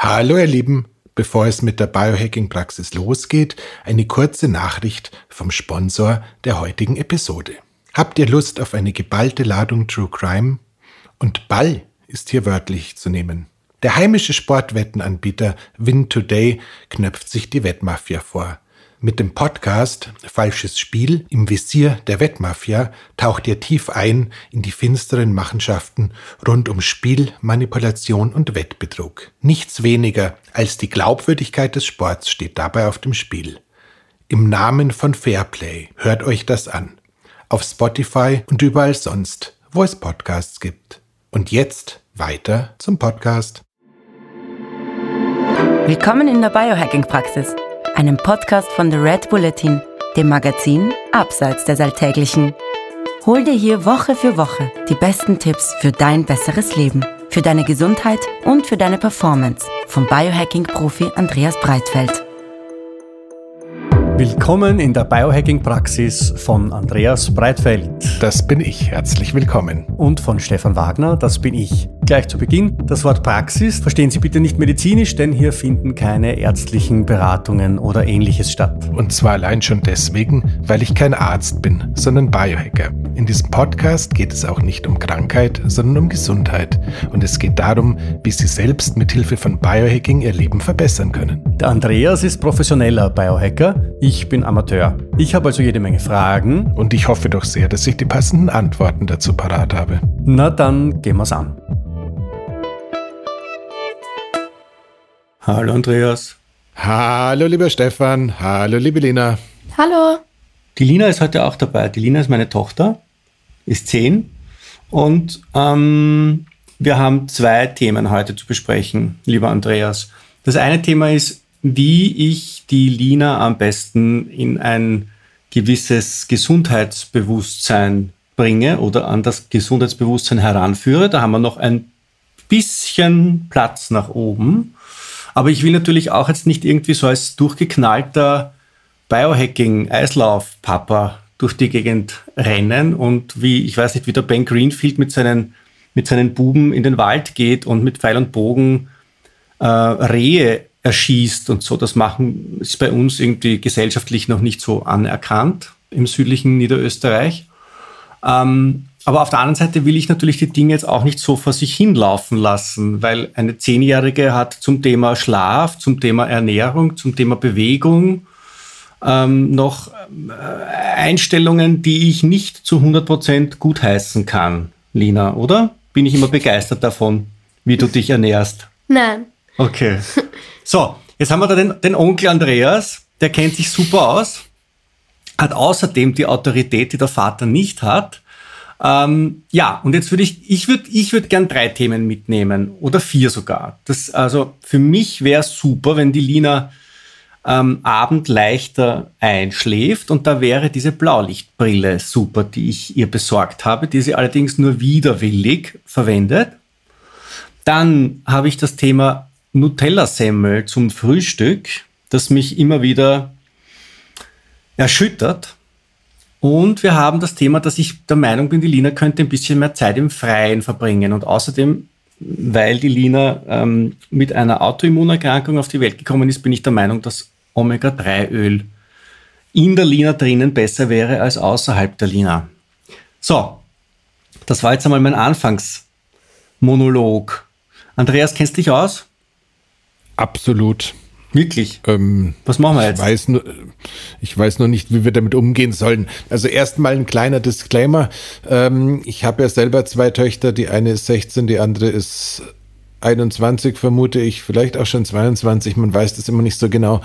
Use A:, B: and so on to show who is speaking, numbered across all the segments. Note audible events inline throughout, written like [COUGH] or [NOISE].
A: Hallo ihr Lieben, bevor es mit der Biohacking-Praxis losgeht, eine kurze Nachricht vom Sponsor der heutigen Episode. Habt ihr Lust auf eine geballte Ladung True Crime? Und Ball ist hier wörtlich zu nehmen. Der heimische Sportwettenanbieter Win Today knöpft sich die Wettmafia vor. Mit dem Podcast Falsches Spiel im Visier der Wettmafia taucht ihr tief ein in die finsteren Machenschaften rund um Spiel, Manipulation und Wettbetrug. Nichts weniger als die Glaubwürdigkeit des Sports steht dabei auf dem Spiel. Im Namen von Fairplay hört euch das an. Auf Spotify und überall sonst, wo es Podcasts gibt. Und jetzt weiter zum Podcast.
B: Willkommen in der Biohacking-Praxis einem Podcast von The Red Bulletin, dem Magazin Abseits des Alltäglichen. Hol dir hier Woche für Woche die besten Tipps für dein besseres Leben, für deine Gesundheit und für deine Performance vom Biohacking-Profi Andreas Breitfeld.
C: Willkommen in der Biohacking-Praxis von Andreas Breitfeld.
A: Das bin ich. Herzlich willkommen.
C: Und von Stefan Wagner. Das bin ich. Gleich zu Beginn, das Wort Praxis verstehen Sie bitte nicht medizinisch, denn hier finden keine ärztlichen Beratungen oder ähnliches statt.
A: Und zwar allein schon deswegen, weil ich kein Arzt bin, sondern Biohacker. In diesem Podcast geht es auch nicht um Krankheit, sondern um Gesundheit. Und es geht darum, wie Sie selbst mit Hilfe von Biohacking Ihr Leben verbessern können.
C: Der Andreas ist professioneller Biohacker, ich bin Amateur. Ich habe also jede Menge Fragen.
A: Und ich hoffe doch sehr, dass ich die passenden Antworten dazu parat habe.
C: Na dann gehen wir's an. Hallo Andreas.
A: Hallo lieber Stefan. Hallo liebe Lina.
D: Hallo.
C: Die Lina ist heute auch dabei. Die Lina ist meine Tochter, ist zehn. Und ähm, wir haben zwei Themen heute zu besprechen, lieber Andreas. Das eine Thema ist, wie ich die Lina am besten in ein gewisses Gesundheitsbewusstsein bringe oder an das Gesundheitsbewusstsein heranführe. Da haben wir noch ein bisschen Platz nach oben. Aber ich will natürlich auch jetzt nicht irgendwie so als durchgeknallter Biohacking-Eislauf-Papa durch die Gegend rennen und wie, ich weiß nicht, wie der Ben Greenfield mit seinen, mit seinen Buben in den Wald geht und mit Pfeil und Bogen äh, Rehe erschießt und so. Das machen ist bei uns irgendwie gesellschaftlich noch nicht so anerkannt im südlichen Niederösterreich. Ähm, aber auf der anderen Seite will ich natürlich die Dinge jetzt auch nicht so vor sich hinlaufen lassen, weil eine Zehnjährige hat zum Thema Schlaf, zum Thema Ernährung, zum Thema Bewegung ähm, noch äh, Einstellungen, die ich nicht zu 100% gutheißen kann, Lina, oder? Bin ich immer begeistert davon, wie du dich ernährst?
D: Nein.
C: Okay. [LAUGHS] So, jetzt haben wir da den, den Onkel Andreas, der kennt sich super aus, hat außerdem die Autorität, die der Vater nicht hat ähm, ja, und jetzt würde ich, ich würde ich würd gern drei Themen mitnehmen oder vier sogar. Das, also für mich wäre super, wenn die Lina ähm, Abend leichter einschläft und da wäre diese Blaulichtbrille super, die ich ihr besorgt habe, die sie allerdings nur widerwillig verwendet. Dann habe ich das Thema Nutella-Semmel zum Frühstück, das mich immer wieder erschüttert und wir haben das Thema, dass ich der Meinung bin, die Lina könnte ein bisschen mehr Zeit im Freien verbringen. Und außerdem, weil die Lina ähm, mit einer Autoimmunerkrankung auf die Welt gekommen ist, bin ich der Meinung, dass Omega-3-Öl in der Lina drinnen besser wäre als außerhalb der Lina. So, das war jetzt einmal mein Anfangsmonolog. Andreas, kennst du dich aus?
A: Absolut.
C: Wirklich?
A: Ähm,
C: Was machen wir jetzt?
A: Ich weiß, nur, ich weiß noch nicht, wie wir damit umgehen sollen. Also erstmal ein kleiner Disclaimer. Ähm, ich habe ja selber zwei Töchter. Die eine ist 16, die andere ist 21, vermute ich. Vielleicht auch schon 22. Man weiß das immer nicht so genau.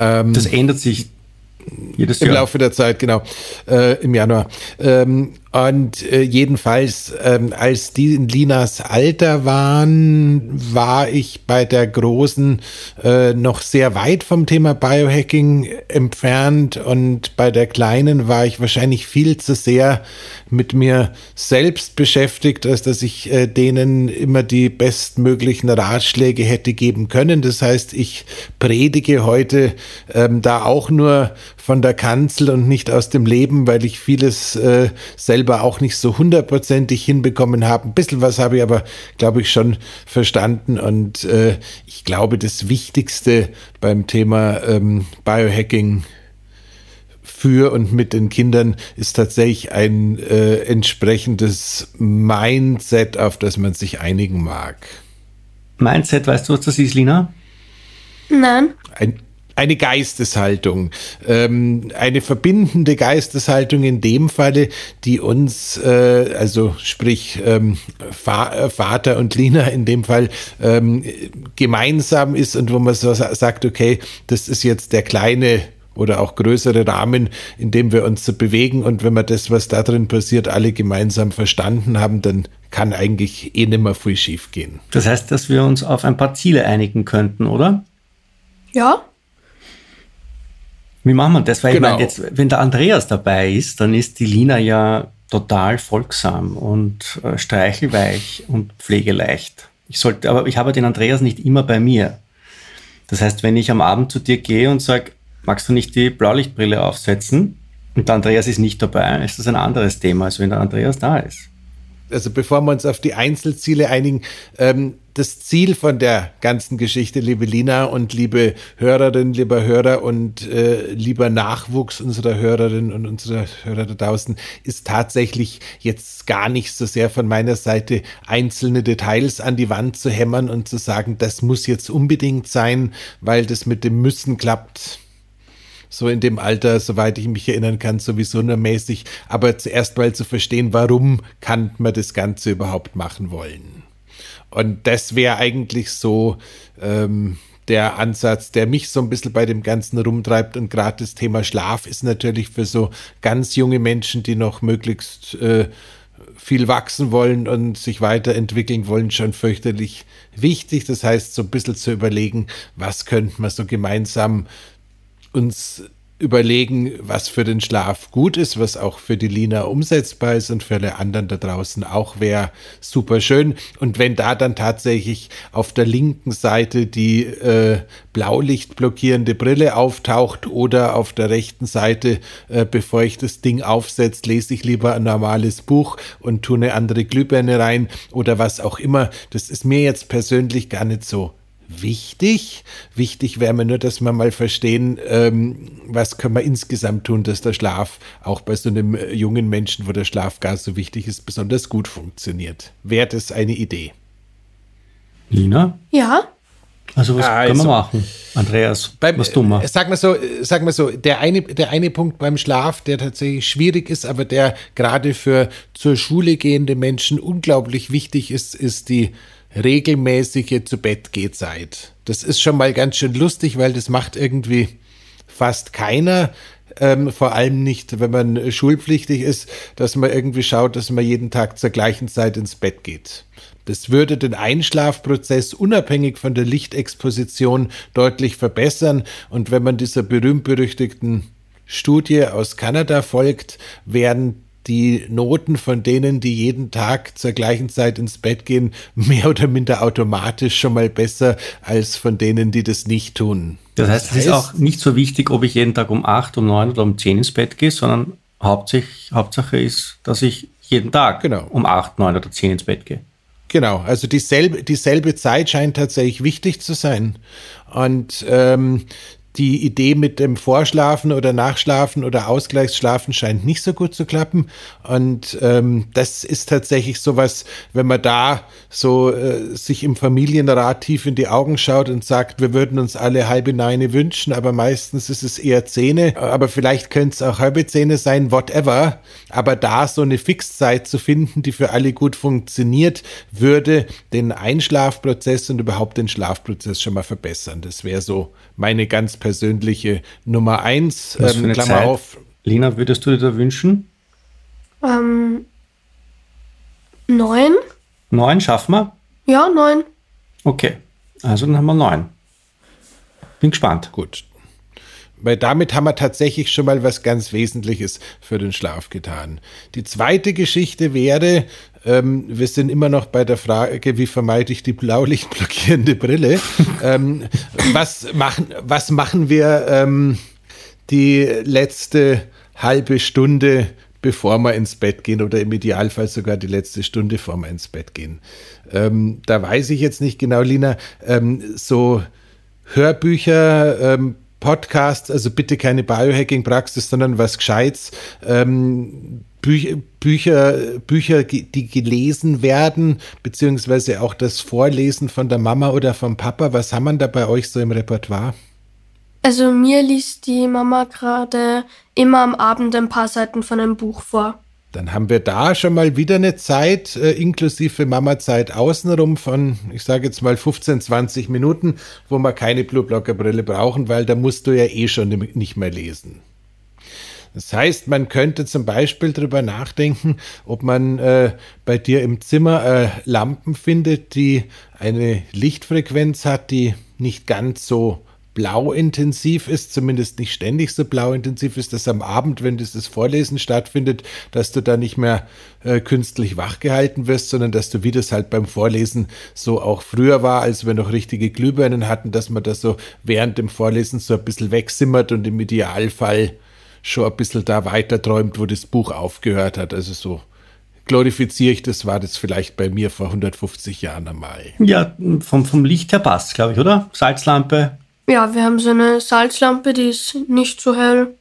C: Ähm, das ändert sich
A: jedes Jahr. Im Laufe der Zeit, genau. Äh, Im Januar. Ähm, und äh, jedenfalls, ähm, als die in Linas Alter waren, war ich bei der Großen äh, noch sehr weit vom Thema Biohacking entfernt und bei der Kleinen war ich wahrscheinlich viel zu sehr mit mir selbst beschäftigt, als dass ich äh, denen immer die bestmöglichen Ratschläge hätte geben können. Das heißt, ich predige heute ähm, da auch nur von der Kanzel und nicht aus dem Leben, weil ich vieles äh, selber auch nicht so hundertprozentig hinbekommen habe. Ein bisschen was habe ich aber, glaube ich, schon verstanden. Und äh, ich glaube, das Wichtigste beim Thema ähm, Biohacking für und mit den Kindern ist tatsächlich ein äh, entsprechendes Mindset, auf das man sich einigen mag.
C: Mindset, weißt du, was das ist, Lina?
D: Nein.
A: Ein, eine Geisteshaltung, ähm, eine verbindende Geisteshaltung in dem Falle, die uns, äh, also sprich ähm, Fa Vater und Lina in dem Fall ähm, gemeinsam ist und wo man so sagt, okay, das ist jetzt der kleine oder auch größere Rahmen, in dem wir uns so bewegen. Und wenn wir das, was da drin passiert, alle gemeinsam verstanden haben, dann kann eigentlich eh nicht mehr viel schief gehen.
C: Das heißt, dass wir uns auf ein paar Ziele einigen könnten, oder?
D: Ja.
C: Wie machen wir das? Weil
A: genau.
C: ich meine, jetzt, wenn der Andreas dabei ist, dann ist die Lina ja total folgsam und äh, streichelweich und pflegeleicht. Ich sollte, aber ich habe den Andreas nicht immer bei mir. Das heißt, wenn ich am Abend zu dir gehe und sage, magst du nicht die Blaulichtbrille aufsetzen? Und der Andreas ist nicht dabei, ist das ein anderes Thema, als wenn der Andreas da ist.
A: Also bevor wir uns auf die Einzelziele einigen, ähm, das Ziel von der ganzen Geschichte, liebe Lina und liebe Hörerinnen, lieber Hörer und äh, lieber Nachwuchs unserer Hörerinnen und unserer Hörer da draußen, ist tatsächlich jetzt gar nicht so sehr von meiner Seite einzelne Details an die Wand zu hämmern und zu sagen, das muss jetzt unbedingt sein, weil das mit dem Müssen klappt so in dem Alter, soweit ich mich erinnern kann, sowieso nur mäßig, aber zuerst mal zu verstehen, warum kann man das Ganze überhaupt machen wollen. Und das wäre eigentlich so ähm, der Ansatz, der mich so ein bisschen bei dem Ganzen rumtreibt. Und gerade das Thema Schlaf ist natürlich für so ganz junge Menschen, die noch möglichst äh, viel wachsen wollen und sich weiterentwickeln wollen, schon fürchterlich wichtig. Das heißt, so ein bisschen zu überlegen, was könnte man so gemeinsam uns überlegen, was für den Schlaf gut ist, was auch für die Lina umsetzbar ist und für alle anderen da draußen auch wäre super schön. Und wenn da dann tatsächlich auf der linken Seite die äh, blaulichtblockierende Brille auftaucht oder auf der rechten Seite, äh, bevor ich das Ding aufsetze, lese ich lieber ein normales Buch und tue eine andere Glühbirne rein oder was auch immer. Das ist mir jetzt persönlich gar nicht so wichtig. Wichtig wäre mir nur, dass wir mal verstehen, ähm, was können wir insgesamt tun, dass der Schlaf auch bei so einem äh, jungen Menschen, wo der Schlaf gar so wichtig ist, besonders gut funktioniert. Wäre das eine Idee?
C: Lina?
D: Ja.
C: Also was also, können wir machen? Andreas, beim, was tun wir?
A: Äh, sag mal so, äh, sag mal so, der eine, der eine Punkt beim Schlaf, der tatsächlich schwierig ist, aber der gerade für zur Schule gehende Menschen unglaublich wichtig ist, ist die regelmäßige zu Bett geht Zeit. Das ist schon mal ganz schön lustig, weil das macht irgendwie fast keiner. Ähm, vor allem nicht, wenn man schulpflichtig ist, dass man irgendwie schaut, dass man jeden Tag zur gleichen Zeit ins Bett geht. Das würde den Einschlafprozess unabhängig von der Lichtexposition deutlich verbessern. Und wenn man dieser berühmt-berüchtigten Studie aus Kanada folgt, werden die Noten von denen, die jeden Tag zur gleichen Zeit ins Bett gehen, mehr oder minder automatisch schon mal besser als von denen, die das nicht tun.
C: Das heißt, es ist auch nicht so wichtig, ob ich jeden Tag um acht, um neun oder um zehn ins Bett gehe, sondern Hauptsache, Hauptsache ist, dass ich jeden Tag genau. um acht, neun oder zehn ins Bett gehe.
A: Genau, also dieselbe, dieselbe Zeit scheint tatsächlich wichtig zu sein. Und ähm, die Idee mit dem Vorschlafen oder Nachschlafen oder Ausgleichsschlafen scheint nicht so gut zu klappen. Und ähm, das ist tatsächlich sowas, wenn man da so äh, sich im Familienrat tief in die Augen schaut und sagt, wir würden uns alle halbe Neine wünschen, aber meistens ist es eher Zähne, aber vielleicht könnte es auch halbe Zähne sein, whatever. Aber da so eine Fixzeit zu finden, die für alle gut funktioniert, würde den Einschlafprozess und überhaupt den Schlafprozess schon mal verbessern. Das wäre so meine ganz persönliche Nummer eins.
C: Was ähm, Klammer Zeit? auf. Lina, würdest du dir da wünschen?
D: Ähm, neun.
C: Neun schaffen wir?
D: Ja, neun.
C: Okay, also dann haben wir neun. Bin gespannt.
A: Gut. Weil damit haben wir tatsächlich schon mal was ganz Wesentliches für den Schlaf getan. Die zweite Geschichte wäre, ähm, wir sind immer noch bei der Frage, wie vermeide ich die blaulichtblockierende Brille. [LAUGHS] ähm, was, machen, was machen wir? Ähm, die letzte halbe Stunde bevor wir ins Bett gehen oder im Idealfall sogar die letzte Stunde vor wir ins Bett gehen. Ähm, da weiß ich jetzt nicht genau, Lina, ähm, so Hörbücher, ähm, Podcasts, also bitte keine Biohacking-Praxis, sondern was Gescheites. Ähm, Bücher, Bücher, Bücher, die gelesen werden, beziehungsweise auch das Vorlesen von der Mama oder vom Papa. Was haben wir da bei euch so im Repertoire?
D: Also mir liest die Mama gerade immer am Abend ein paar Seiten von einem Buch vor.
A: Dann haben wir da schon mal wieder eine Zeit, äh, inklusive Mama-Zeit außenrum von, ich sage jetzt mal 15, 20 Minuten, wo wir keine Blueblocker-Brille brauchen, weil da musst du ja eh schon nicht mehr lesen. Das heißt, man könnte zum Beispiel darüber nachdenken, ob man äh, bei dir im Zimmer äh, Lampen findet, die eine Lichtfrequenz hat, die nicht ganz so blauintensiv ist, zumindest nicht ständig so blauintensiv ist, dass am Abend, wenn dieses Vorlesen stattfindet, dass du da nicht mehr äh, künstlich wachgehalten wirst, sondern dass du, wie das halt beim Vorlesen so auch früher war, als wir noch richtige Glühbirnen hatten, dass man das so während dem Vorlesen so ein bisschen wegsimmert und im Idealfall schon ein bisschen da weiterträumt, wo das Buch aufgehört hat. Also so glorifiziere ich das, war das vielleicht bei mir vor 150 Jahren einmal.
C: Ja, vom, vom Licht her passt, glaube ich, oder? Salzlampe,
D: ja, wir haben so eine Salzlampe, die ist nicht so hell.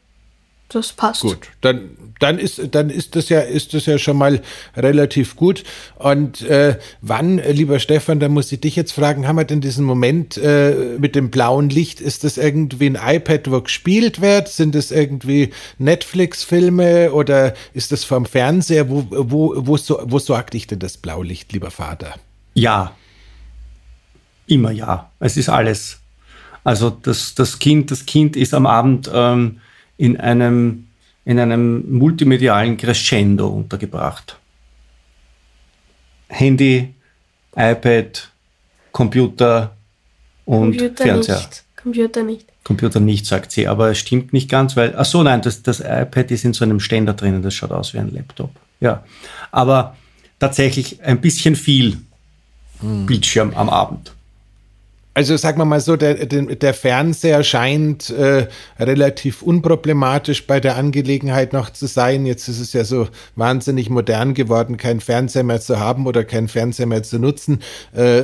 D: Das passt.
A: Gut, dann, dann, ist, dann ist, das ja, ist das ja schon mal relativ gut. Und äh, wann, lieber Stefan, da muss ich dich jetzt fragen, haben wir denn diesen Moment äh, mit dem blauen Licht? Ist das irgendwie ein iPad, wo gespielt wird? Sind das irgendwie Netflix-Filme oder ist das vom Fernseher? Wo, wo, wo, so, wo sorgt dich denn das Blaulicht, lieber Vater?
C: Ja. Immer ja. Es ist alles. Also das, das, kind, das Kind ist am Abend ähm, in, einem, in einem multimedialen Crescendo untergebracht. Handy, iPad, Computer und Computer Fernseher.
D: Nicht. Computer nicht.
C: Computer nicht, sagt sie, aber es stimmt nicht ganz, weil, ach so, nein, das, das iPad ist in so einem Ständer drinnen, das schaut aus wie ein Laptop. Ja, aber tatsächlich ein bisschen viel hm. Bildschirm am Abend.
A: Also sagen wir mal so, der, der Fernseher scheint äh, relativ unproblematisch bei der Angelegenheit noch zu sein. Jetzt ist es ja so wahnsinnig modern geworden, keinen Fernseher mehr zu haben oder keinen Fernseher mehr zu nutzen. Äh,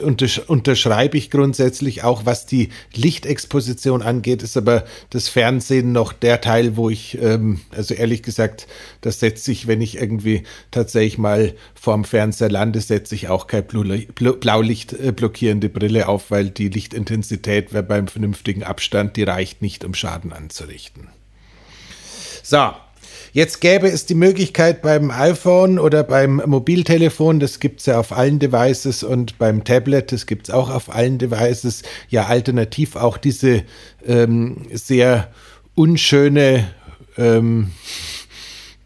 A: untersch unterschreibe ich grundsätzlich auch, was die Lichtexposition angeht, ist aber das Fernsehen noch der Teil, wo ich, ähm, also ehrlich gesagt, das setze ich, wenn ich irgendwie tatsächlich mal vorm Fernseher lande, setze ich auch keine Blaulicht blockierende Brille auf weil die Lichtintensität beim vernünftigen Abstand, die reicht nicht, um Schaden anzurichten. So, Jetzt gäbe es die Möglichkeit beim iPhone oder beim Mobiltelefon, das gibt es ja auf allen Devices und beim Tablet, das gibt es auch auf allen Devices, ja alternativ auch diese ähm, sehr unschöne ähm,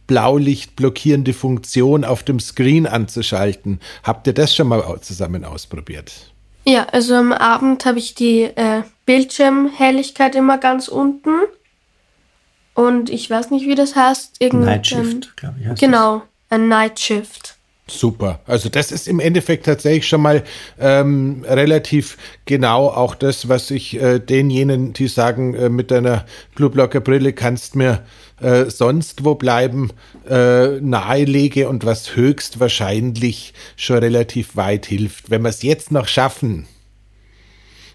A: Blaulicht blockierende Funktion auf dem Screen anzuschalten. Habt ihr das schon mal zusammen ausprobiert?
D: Ja, also am Abend habe ich die äh, Bildschirmhelligkeit immer ganz unten. Und ich weiß nicht, wie das heißt.
C: Irgendein, Night Shift,
D: glaube ich. Genau, ein Night Shift.
A: Super. Also das ist im Endeffekt tatsächlich schon mal ähm, relativ genau auch das, was ich äh, denjenigen, die sagen, äh, mit deiner Blueblocker Brille kannst mir äh, sonst wo bleiben, äh, nahelege und was höchstwahrscheinlich schon relativ weit hilft. Wenn wir es jetzt noch schaffen,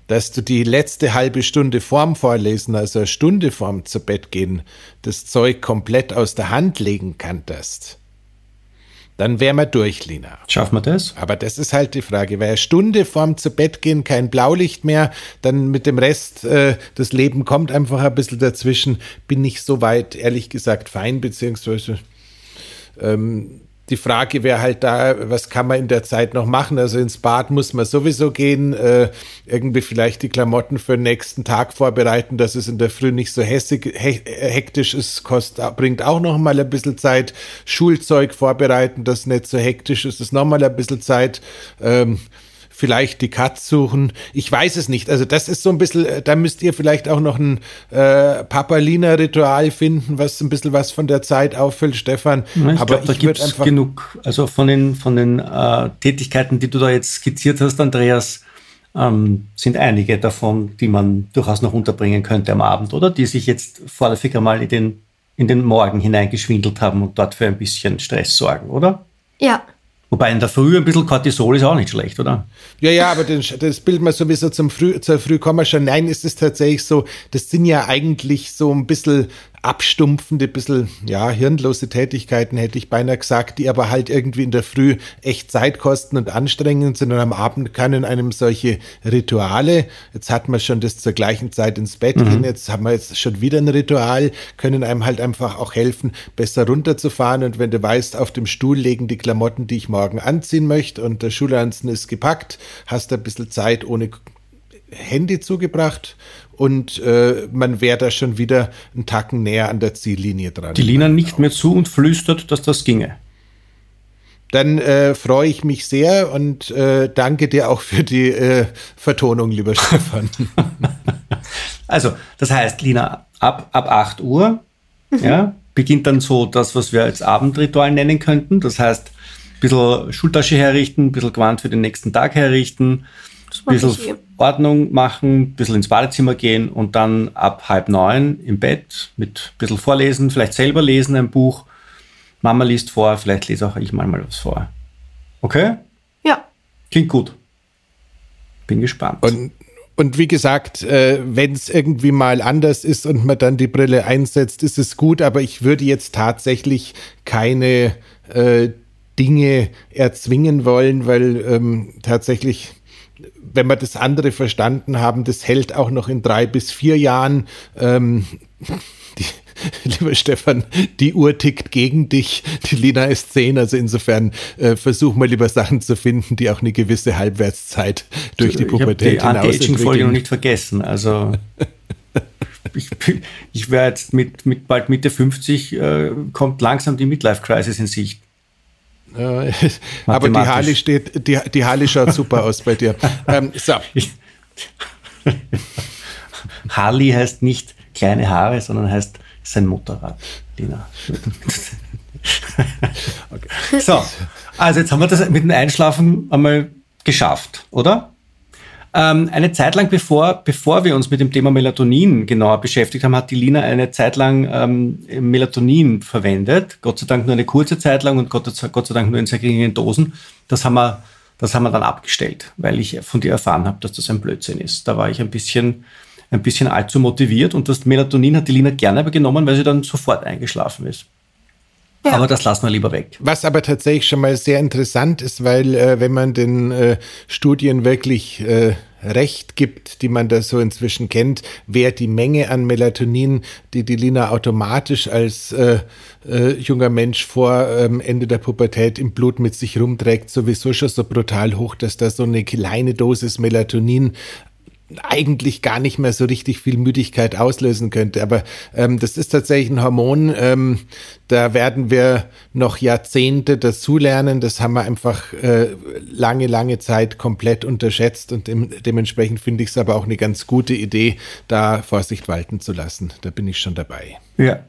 A: dass du die letzte halbe Stunde vorm Vorlesen, also eine Stunde vorm zu Bett gehen, das Zeug komplett aus der Hand legen kannst, dann wären wir durch, Lina.
C: Schaffen wir das?
A: Aber das ist halt die Frage. Weil eine Stunde vorm zu Bett gehen kein Blaulicht mehr, dann mit dem Rest, äh, das Leben kommt einfach ein bisschen dazwischen, bin ich soweit, ehrlich gesagt, fein, beziehungsweise ähm, die Frage wäre halt da, was kann man in der Zeit noch machen? Also ins Bad muss man sowieso gehen, äh, irgendwie vielleicht die Klamotten für den nächsten Tag vorbereiten, dass es in der Früh nicht so hässig, he hektisch ist, kostet, bringt auch noch mal ein bisschen Zeit. Schulzeug vorbereiten, das nicht so hektisch ist, ist noch mal ein bisschen Zeit. Ähm, vielleicht die Katz suchen. Ich weiß es nicht. Also das ist so ein bisschen, äh, da müsst ihr vielleicht auch noch ein äh, Papalina-Ritual finden, was ein bisschen was von der Zeit auffüllt, Stefan.
C: Ja, ich Aber glaub, ich da gibt es genug. Also von den, von den äh, Tätigkeiten, die du da jetzt skizziert hast, Andreas, ähm, sind einige davon, die man durchaus noch unterbringen könnte am Abend, oder? Die sich jetzt vorläufig einmal in den, in den Morgen hineingeschwindelt haben und dort für ein bisschen Stress sorgen, oder?
D: Ja.
C: Wobei in der Früh ein bisschen Cortisol ist auch nicht schlecht, oder?
A: Ja, ja, aber das, das Bild mal sowieso zum Früh, zur Früh kommen wir schon. Nein, ist es tatsächlich so, das sind ja eigentlich so ein bisschen abstumpfende, bisschen, ja, hirnlose Tätigkeiten, hätte ich beinahe gesagt, die aber halt irgendwie in der Früh echt Zeit kosten und anstrengend sind und am Abend können einem solche Rituale, jetzt hat man schon das zur gleichen Zeit ins Bett mhm. gehen, jetzt haben wir jetzt schon wieder ein Ritual, können einem halt einfach auch helfen, besser runterzufahren und wenn du weißt, auf dem Stuhl legen die Klamotten, die ich morgen anziehen möchte und der Schulanzen ist gepackt, hast du ein bisschen Zeit ohne Handy zugebracht und äh, man wäre da schon wieder einen Tacken näher an der Ziellinie dran.
C: Die Lina nicht mehr zu und flüstert, dass das ginge.
A: Dann äh, freue ich mich sehr und äh, danke dir auch für die äh, Vertonung, lieber Stefan. [LAUGHS]
C: also, das heißt, Lina, ab, ab 8 Uhr mhm. ja, beginnt dann so das, was wir als Abendritual nennen könnten. Das heißt, ein bisschen Schultasche herrichten, ein bisschen Gewand für den nächsten Tag herrichten, ein bisschen Ordnung machen, ein bisschen ins Badezimmer gehen und dann ab halb neun im Bett mit ein bisschen vorlesen, vielleicht selber lesen ein Buch. Mama liest vor, vielleicht lese auch ich mal was vor. Okay?
D: Ja.
C: Klingt gut. Bin gespannt.
A: Und, und wie gesagt, äh, wenn es irgendwie mal anders ist und man dann die Brille einsetzt, ist es gut, aber ich würde jetzt tatsächlich keine äh, Dinge erzwingen wollen, weil ähm, tatsächlich wenn wir das andere verstanden haben, das hält auch noch in drei bis vier Jahren. Ähm, die, [LAUGHS] lieber Stefan, die Uhr tickt gegen dich, die Lina ist zehn, also insofern äh, versuch mal lieber Sachen zu finden, die auch eine gewisse Halbwertszeit durch die Pubertät
C: ich hinaus die Folge noch nicht vergessen, also [LAUGHS] ich, ich wäre jetzt mit, mit bald Mitte 50, äh, kommt langsam die Midlife-Crisis in Sicht.
A: Äh, [LAUGHS] aber die Harley steht, die, die Harley schaut super aus bei dir. [LAUGHS] Ähm, so.
C: Harley heißt nicht kleine Haare, sondern heißt sein Motorrad, Lina. [LAUGHS] okay. So, also jetzt haben wir das mit dem Einschlafen einmal geschafft, oder? Ähm, eine Zeit lang, bevor, bevor wir uns mit dem Thema Melatonin genauer beschäftigt haben, hat die Lina eine Zeit lang ähm, Melatonin verwendet. Gott sei Dank nur eine kurze Zeit lang und Gott, Gott sei Dank nur in sehr geringen Dosen. Das haben wir, das haben wir dann abgestellt, weil ich von dir erfahren habe, dass das ein Blödsinn ist. Da war ich ein bisschen, ein bisschen allzu motiviert und das Melatonin hat die Lina gerne genommen, weil sie dann sofort eingeschlafen ist. Ja. Aber das lassen wir lieber weg.
A: Was aber tatsächlich schon mal sehr interessant ist, weil äh, wenn man den äh, Studien wirklich äh, Recht gibt, die man da so inzwischen kennt, wäre die Menge an Melatonin, die die Lina automatisch als äh, äh, junger Mensch vor ähm, Ende der Pubertät im Blut mit sich rumträgt, sowieso schon so brutal hoch, dass da so eine kleine Dosis Melatonin eigentlich gar nicht mehr so richtig viel Müdigkeit auslösen könnte. Aber ähm, das ist tatsächlich ein Hormon, ähm, da werden wir noch Jahrzehnte dazulernen. Das haben wir einfach äh, lange, lange Zeit komplett unterschätzt und dem, dementsprechend finde ich es aber auch eine ganz gute Idee, da Vorsicht walten zu lassen. Da bin ich schon dabei.
C: Ja.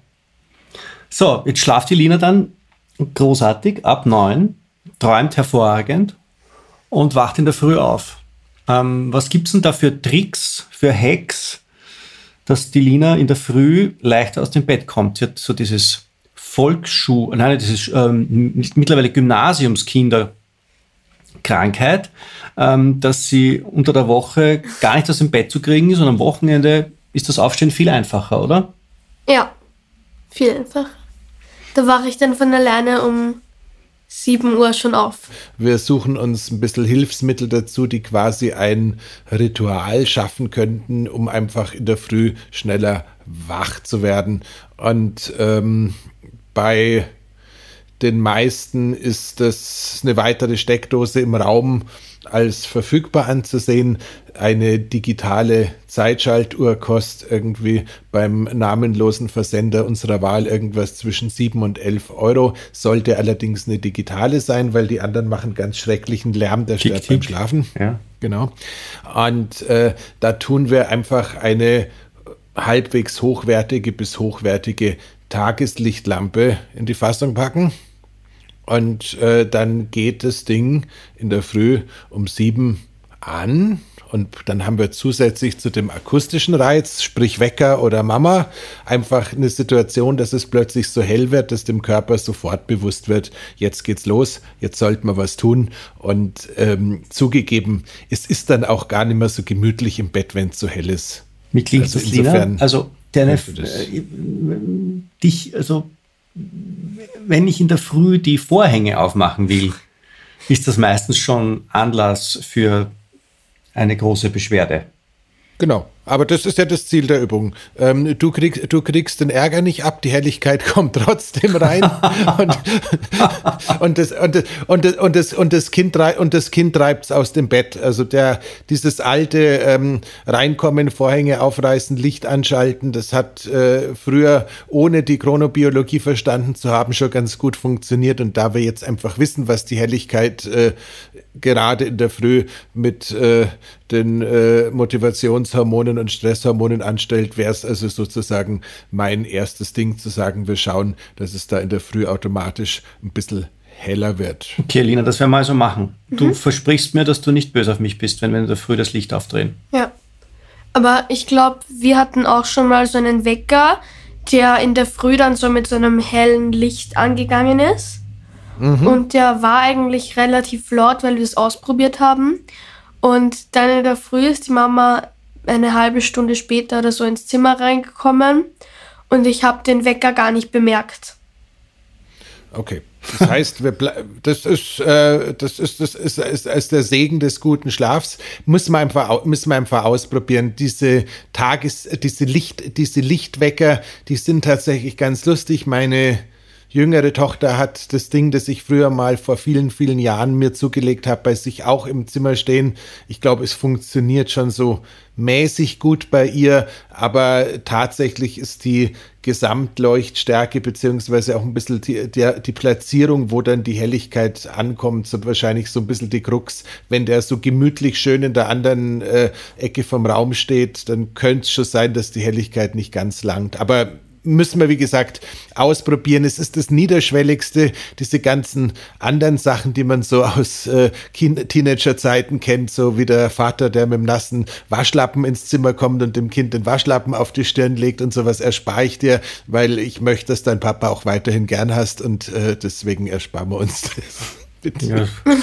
C: So, jetzt schlaft die Lina dann großartig ab neun, träumt hervorragend und wacht in der Früh auf. Ähm, was gibt es denn da für Tricks, für Hacks, dass die Lina in der Früh leichter aus dem Bett kommt? Sie hat so dieses Volksschul, nein, dieses ähm, mittlerweile Gymnasiumskinderkrankheit, ähm, dass sie unter der Woche gar nicht aus dem Bett zu kriegen ist und am Wochenende ist das Aufstehen viel einfacher, oder?
D: Ja, viel einfacher. Da wache ich dann von alleine um 7 Uhr schon auf.
A: Wir suchen uns ein bisschen Hilfsmittel dazu, die quasi ein Ritual schaffen könnten, um einfach in der Früh schneller wach zu werden. Und ähm, bei den meisten ist das eine weitere Steckdose im Raum als verfügbar anzusehen. Eine digitale Zeitschaltuhr kostet irgendwie beim namenlosen Versender unserer Wahl irgendwas zwischen 7 und 11 Euro. Sollte allerdings eine digitale sein, weil die anderen machen ganz schrecklichen Lärm, der stört beim Schlafen.
C: Ja.
A: Genau. Und äh, da tun wir einfach eine halbwegs hochwertige bis hochwertige Tageslichtlampe in die Fassung packen. Und äh, dann geht das Ding in der Früh um sieben an und dann haben wir zusätzlich zu dem akustischen Reiz, sprich Wecker oder Mama, einfach eine Situation, dass es plötzlich so hell wird, dass dem Körper sofort bewusst wird, jetzt geht's los, jetzt sollten wir was tun. Und ähm, zugegeben, es ist dann auch gar nicht mehr so gemütlich im Bett, wenn es so hell ist.
C: Wie klingt also das, Lina? Also, deine, äh, dich, also, wenn ich in der Früh die Vorhänge aufmachen will, ist das meistens schon Anlass für eine große Beschwerde.
A: Genau. Aber das ist ja das Ziel der Übung. Ähm, du, krieg, du kriegst den Ärger nicht ab, die Helligkeit [LAUGHS] kommt trotzdem rein. und, [LAUGHS] das kind treibt es aus dem Bett. Also der, dieses alte ähm, Reinkommen, Vorhänge aufreißen, Licht anschalten, das hat äh, früher, ohne die Chronobiologie verstanden zu haben, schon ganz gut funktioniert. Und da wir jetzt einfach wissen, was die Helligkeit äh, gerade in der Früh mit äh, den äh, Motivationshormonen Hormonen und Stresshormonen anstellt, wäre es also sozusagen mein erstes Ding zu sagen, wir schauen, dass es da in der Früh automatisch ein bisschen heller wird.
C: Okay, Lina, das werden wir also machen. Mhm. Du versprichst mir, dass du nicht böse auf mich bist, wenn wir in der Früh das Licht aufdrehen.
D: Ja. Aber ich glaube, wir hatten auch schon mal so einen Wecker, der in der Früh dann so mit so einem hellen Licht angegangen ist. Mhm. Und der war eigentlich relativ laut, weil wir es ausprobiert haben. Und dann in der Früh ist die Mama eine halbe Stunde später oder so ins Zimmer reingekommen und ich habe den Wecker gar nicht bemerkt.
A: Okay. Das heißt, wir das ist, äh, das ist, das ist, ist, ist der Segen des guten Schlafs. Muss man einfach, müssen wir einfach ausprobieren. Diese Tages, diese Licht, diese Lichtwecker, die sind tatsächlich ganz lustig. Meine jüngere Tochter hat das Ding, das ich früher mal vor vielen, vielen Jahren mir zugelegt habe, bei sich auch im Zimmer stehen. Ich glaube, es funktioniert schon so mäßig gut bei ihr, aber tatsächlich ist die Gesamtleuchtstärke beziehungsweise auch ein bisschen die, die, die Platzierung, wo dann die Helligkeit ankommt, so wahrscheinlich so ein bisschen die Krux. Wenn der so gemütlich schön in der anderen äh, Ecke vom Raum steht, dann könnte es schon sein, dass die Helligkeit nicht ganz langt. Aber müssen wir, wie gesagt, ausprobieren. Es ist das Niederschwelligste, diese ganzen anderen Sachen, die man so aus äh, Teenagerzeiten kennt, so wie der Vater, der mit dem nassen Waschlappen ins Zimmer kommt und dem Kind den Waschlappen auf die Stirn legt und sowas erspare ich dir, weil ich möchte, dass dein Papa auch weiterhin gern hast und äh, deswegen ersparen wir uns das. [LAUGHS] Bitte. Ja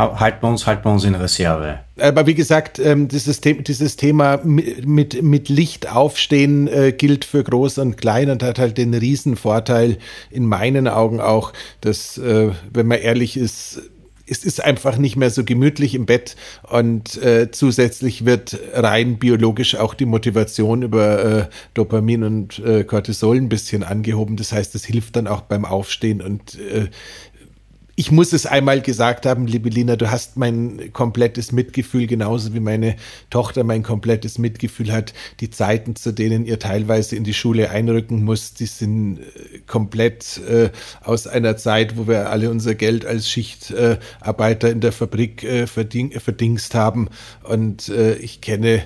C: halten wir uns, halten wir uns in Reserve.
A: Aber wie gesagt, ähm, dieses, The dieses Thema mit, mit Licht aufstehen äh, gilt für groß und klein und hat halt den Riesenvorteil in meinen Augen auch, dass, äh, wenn man ehrlich ist, es ist einfach nicht mehr so gemütlich im Bett und äh, zusätzlich wird rein biologisch auch die Motivation über äh, Dopamin und äh, Cortisol ein bisschen angehoben. Das heißt, es hilft dann auch beim Aufstehen und äh, ich muss es einmal gesagt haben, liebe Lina, du hast mein komplettes Mitgefühl, genauso wie meine Tochter mein komplettes Mitgefühl hat. Die Zeiten, zu denen ihr teilweise in die Schule einrücken muss, die sind äh, komplett äh, aus einer Zeit, wo wir alle unser Geld als Schichtarbeiter äh, in der Fabrik äh, verding verdingst haben. Und äh, ich kenne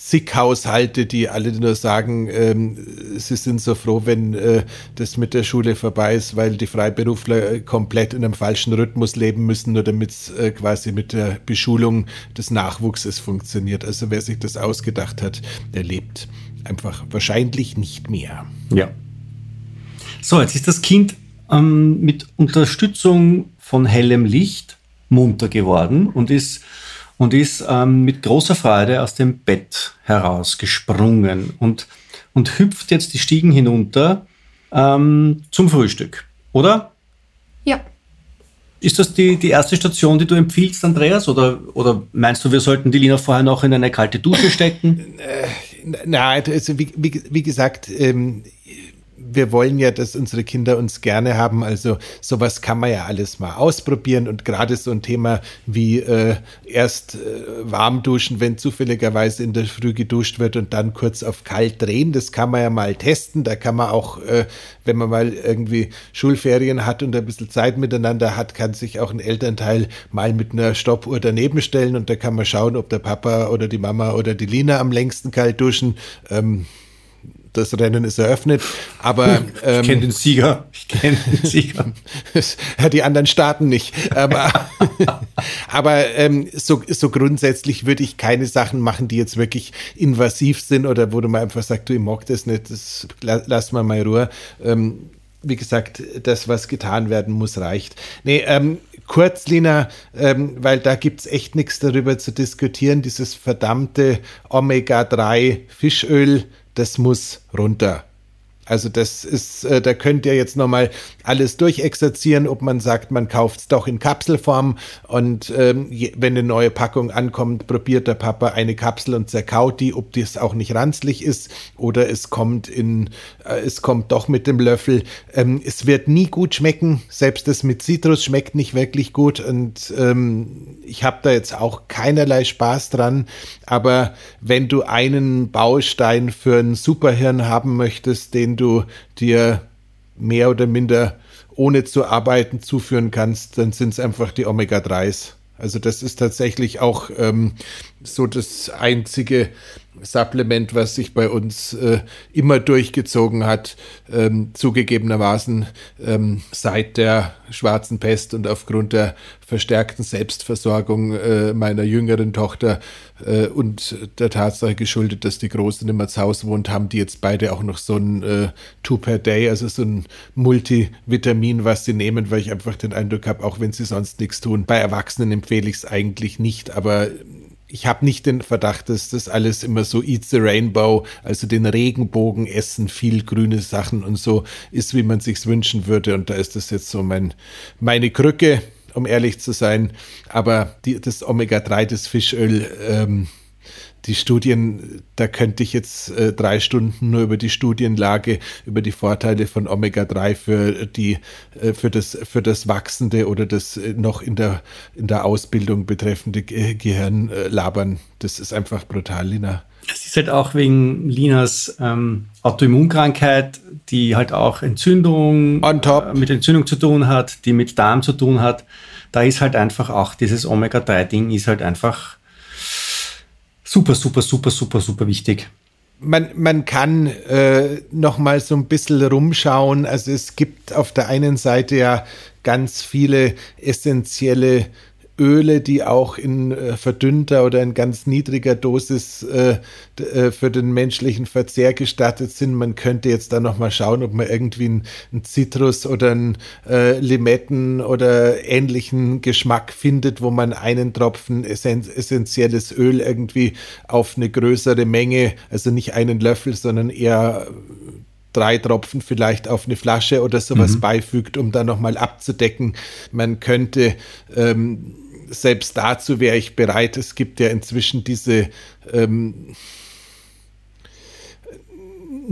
A: zig Haushalte, die alle nur sagen, ähm, sie sind so froh, wenn äh, das mit der Schule vorbei ist, weil die Freiberufler äh, komplett in einem falschen Rhythmus leben müssen, nur damit es äh, quasi mit der Beschulung des Nachwuchses funktioniert. Also wer sich das ausgedacht hat, der lebt einfach wahrscheinlich nicht mehr.
C: Ja. So, jetzt ist das Kind ähm, mit Unterstützung von hellem Licht munter geworden und ist und ist ähm, mit großer Freude aus dem Bett herausgesprungen und, und hüpft jetzt die Stiegen hinunter ähm, zum Frühstück, oder?
D: Ja.
A: Ist das die, die erste Station, die du empfiehlst, Andreas? Oder, oder meinst du, wir sollten die Lina vorher noch in eine kalte Dusche stecken? Äh, nein, also wie, wie, wie gesagt, ähm, wir wollen ja, dass unsere Kinder uns gerne haben. Also sowas kann man ja alles mal ausprobieren. Und gerade so ein Thema wie äh, erst äh, warm duschen, wenn zufälligerweise in der Früh geduscht wird und dann kurz auf kalt drehen, das kann man ja mal testen. Da kann man auch, äh, wenn man mal irgendwie Schulferien hat und ein bisschen Zeit miteinander hat, kann sich auch ein Elternteil mal mit einer Stoppuhr daneben stellen und da kann man schauen, ob der Papa oder die Mama oder die Lina am längsten kalt duschen. Ähm, das Rennen ist eröffnet. Aber [LAUGHS]
C: ähm, ich kenne den Sieger. Ich kenne den [LAUGHS] Sieger.
A: die anderen starten nicht. Aber, [LAUGHS] aber ähm, so, so grundsätzlich würde ich keine Sachen machen, die jetzt wirklich invasiv sind oder wo du mal einfach sagst, du, ich mag das nicht, das lass mal mal Ruhe. Ähm, wie gesagt, das, was getan werden muss, reicht. Nee, ähm, kurz, Lina, ähm, weil da gibt es echt nichts darüber zu diskutieren. Dieses verdammte Omega-3 Fischöl, das muss runter. Also das ist, äh, da könnt ihr jetzt nochmal alles durchexerzieren, ob man sagt, man kauft es doch in Kapselform und ähm, je, wenn eine neue Packung ankommt, probiert der Papa eine Kapsel und zerkaut die, ob das auch nicht ranzlig ist oder es kommt in, äh, es kommt doch mit dem Löffel. Ähm, es wird nie gut schmecken, selbst das mit Zitrus schmeckt nicht wirklich gut und ähm, ich habe da jetzt auch keinerlei Spaß dran, aber wenn du einen Baustein für ein Superhirn haben möchtest, den du dir mehr oder minder ohne zu arbeiten zuführen kannst, dann sind es einfach die Omega-3s. Also das ist tatsächlich auch ähm, so das einzige Supplement, was sich bei uns äh, immer durchgezogen hat, ähm, zugegebenermaßen ähm, seit der schwarzen Pest und aufgrund der verstärkten Selbstversorgung äh, meiner jüngeren Tochter äh, und der Tatsache geschuldet, dass die Große nicht mehr zu Hause wohnt, haben die jetzt beide auch noch so ein äh, Two per Day, also so ein Multivitamin, was sie nehmen, weil ich einfach den Eindruck habe, auch wenn sie sonst nichts tun. Bei Erwachsenen empfehle ich es eigentlich nicht, aber ich habe nicht den Verdacht, dass das alles immer so Eat the Rainbow, also den Regenbogen essen, viel grüne Sachen und so ist, wie man sich's wünschen würde. Und da ist das jetzt so mein, meine Krücke, um ehrlich zu sein. Aber die, das Omega-3, das Fischöl, ähm, die Studien, da könnte ich jetzt äh, drei Stunden nur über die Studienlage, über die Vorteile von Omega-3 für die, äh, für das, für das wachsende oder das äh, noch in der, in der Ausbildung betreffende Ge Gehirn äh, labern. Das ist einfach brutal, Lina.
C: Es ist halt auch wegen Linas ähm, Autoimmunkrankheit, die halt auch Entzündung
A: äh,
C: mit Entzündung zu tun hat, die mit Darm zu tun hat. Da ist halt einfach auch dieses Omega-3-Ding ist halt einfach super, super, super, super, super wichtig.
A: Man, man kann äh, noch mal so ein bisschen rumschauen. Also es gibt auf der einen Seite ja ganz viele essentielle Öle, die auch in äh, verdünnter oder in ganz niedriger Dosis äh, äh, für den menschlichen Verzehr gestattet sind. Man könnte jetzt da nochmal schauen, ob man irgendwie einen, Zitrus oder einen äh, Limetten oder ähnlichen Geschmack findet, wo man einen Tropfen essentielles Öl irgendwie auf eine größere Menge, also nicht einen Löffel, sondern eher drei Tropfen vielleicht auf eine Flasche oder sowas mhm. beifügt, um da nochmal abzudecken. Man könnte ähm, selbst dazu wäre ich bereit. Es gibt ja inzwischen diese ähm,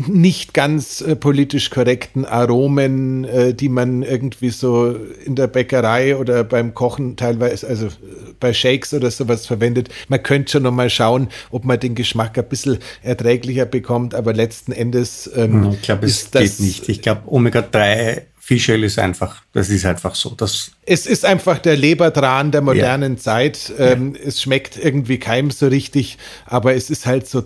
A: nicht ganz äh, politisch korrekten Aromen, äh, die man irgendwie so in der Bäckerei oder beim Kochen teilweise, also äh, bei Shakes oder sowas verwendet. Man könnte schon nochmal schauen, ob man den Geschmack ein bisschen erträglicher bekommt, aber letzten Endes
C: ähm, ich glaube, es geht nicht. Ich glaube, Omega-3 Fischöl ist einfach, das ist einfach so. Das
A: es ist einfach der Lebertran der modernen ja. Zeit. Ähm, ja. Es schmeckt irgendwie keinem so richtig, aber es ist halt so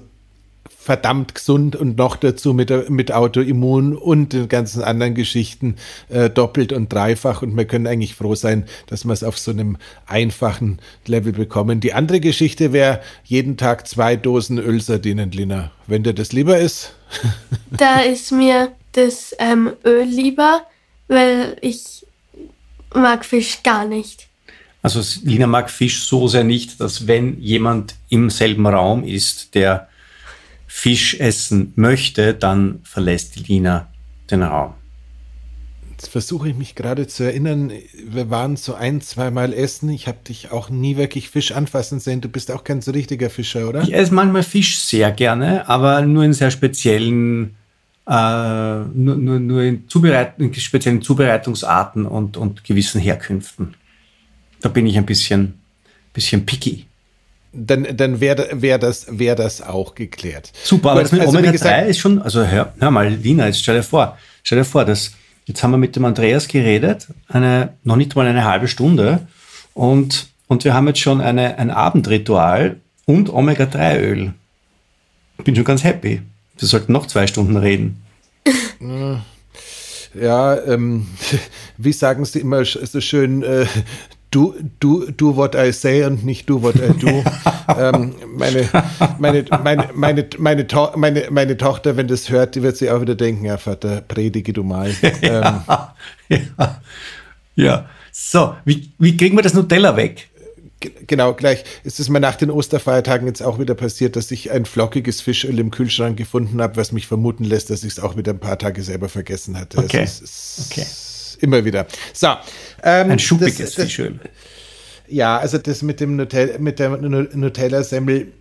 A: verdammt gesund und noch dazu mit, mit Autoimmun und den ganzen anderen Geschichten äh, doppelt und dreifach. Und wir können eigentlich froh sein, dass wir es auf so einem einfachen Level bekommen. Die andere Geschichte wäre jeden Tag zwei Dosen Ölsardinen, Lina. Wenn dir das lieber ist. [LAUGHS]
D: da ist mir das ähm, Öl lieber weil ich mag Fisch gar nicht.
C: Also Lina mag Fisch so sehr nicht, dass wenn jemand im selben Raum ist, der Fisch essen möchte, dann verlässt Lina den Raum.
A: Jetzt versuche ich mich gerade zu erinnern, wir waren so ein, zweimal essen. Ich habe dich auch nie wirklich Fisch anfassen sehen. Du bist auch kein so richtiger Fischer, oder?
C: Ich esse manchmal Fisch sehr gerne, aber nur in sehr speziellen äh, nur, nur, nur in, Zubereit in speziellen Zubereitungsarten und, und gewissen Herkünften. Da bin ich ein bisschen, bisschen picky.
A: Dann, dann wäre wär das, wär das auch geklärt.
C: Super, aber das mit also, Omega-3 ist schon, also hör, hör mal, Lina, jetzt stell dir vor, stell dir vor, dass, jetzt haben wir mit dem Andreas geredet, eine, noch nicht mal eine halbe Stunde und, und wir haben jetzt schon eine, ein Abendritual und Omega-3-Öl. Bin schon ganz happy. Wir sollten noch zwei Stunden reden. [LAUGHS]
A: Ja, ähm, [LAUGHS] wie sagen Sie immer so schön, äh, do, do, do what I say und nicht do what I do. [LAUGHS] ähm, meine, meine, meine, meine, meine, to meine, meine Tochter, wenn das hört, die wird sich auch wieder denken, ja Vater, predige du mal.
C: Ähm, ja, ja, ja. So, wie, wie kriegen wir das Nutella weg?
A: Genau, gleich. Es ist mir nach den Osterfeiertagen jetzt auch wieder passiert, dass ich ein flockiges Fischöl im Kühlschrank gefunden habe, was mich vermuten lässt, dass ich es auch wieder ein paar Tage selber vergessen hatte.
C: Okay.
A: Es ist, okay. Immer wieder. So.
C: Ähm, ein schuppiges das, das, Fischöl.
A: Ja, also das mit dem Nutella, mit der Nutella-Semmel.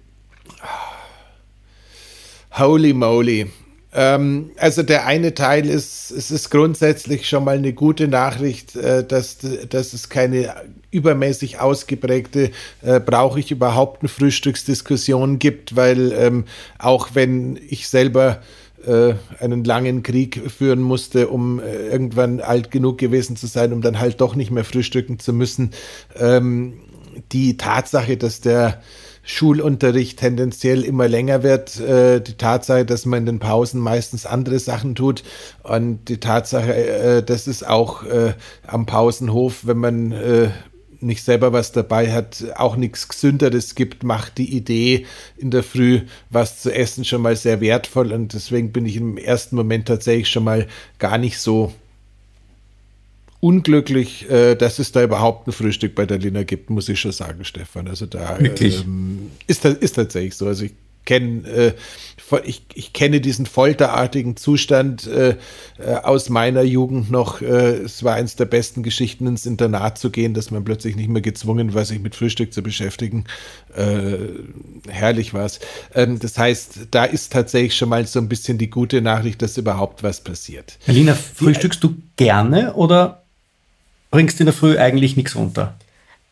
A: Holy moly. Ähm, also der eine Teil ist, es ist grundsätzlich schon mal eine gute Nachricht, äh, dass, dass es keine übermäßig ausgeprägte, äh, brauche ich überhaupt eine Frühstücksdiskussion gibt, weil ähm, auch wenn ich selber äh, einen langen Krieg führen musste, um äh, irgendwann alt genug gewesen zu sein, um dann halt doch nicht mehr frühstücken zu müssen, ähm, die Tatsache, dass der Schulunterricht tendenziell immer länger wird, äh, die Tatsache, dass man in den Pausen meistens andere Sachen tut und die Tatsache, äh, dass es auch äh, am Pausenhof, wenn man äh, nicht selber was dabei hat, auch nichts Gesünderes gibt, macht die Idee in der Früh was zu essen schon mal sehr wertvoll und deswegen bin ich im ersten Moment tatsächlich schon mal gar nicht so unglücklich, äh, dass es da überhaupt ein Frühstück bei der Lina gibt, muss ich schon sagen, Stefan. Also da ähm, ist, ist tatsächlich so. Also ich kenne äh, ich, ich kenne diesen folterartigen Zustand äh, äh, aus meiner Jugend noch. Äh, es war eins der besten Geschichten, ins Internat zu gehen, dass man plötzlich nicht mehr gezwungen war, sich mit Frühstück zu beschäftigen. Äh, herrlich war es. Ähm, das heißt, da ist tatsächlich schon mal so ein bisschen die gute Nachricht, dass überhaupt was passiert.
C: Alina, frühstückst du gerne oder bringst in der Früh eigentlich nichts runter?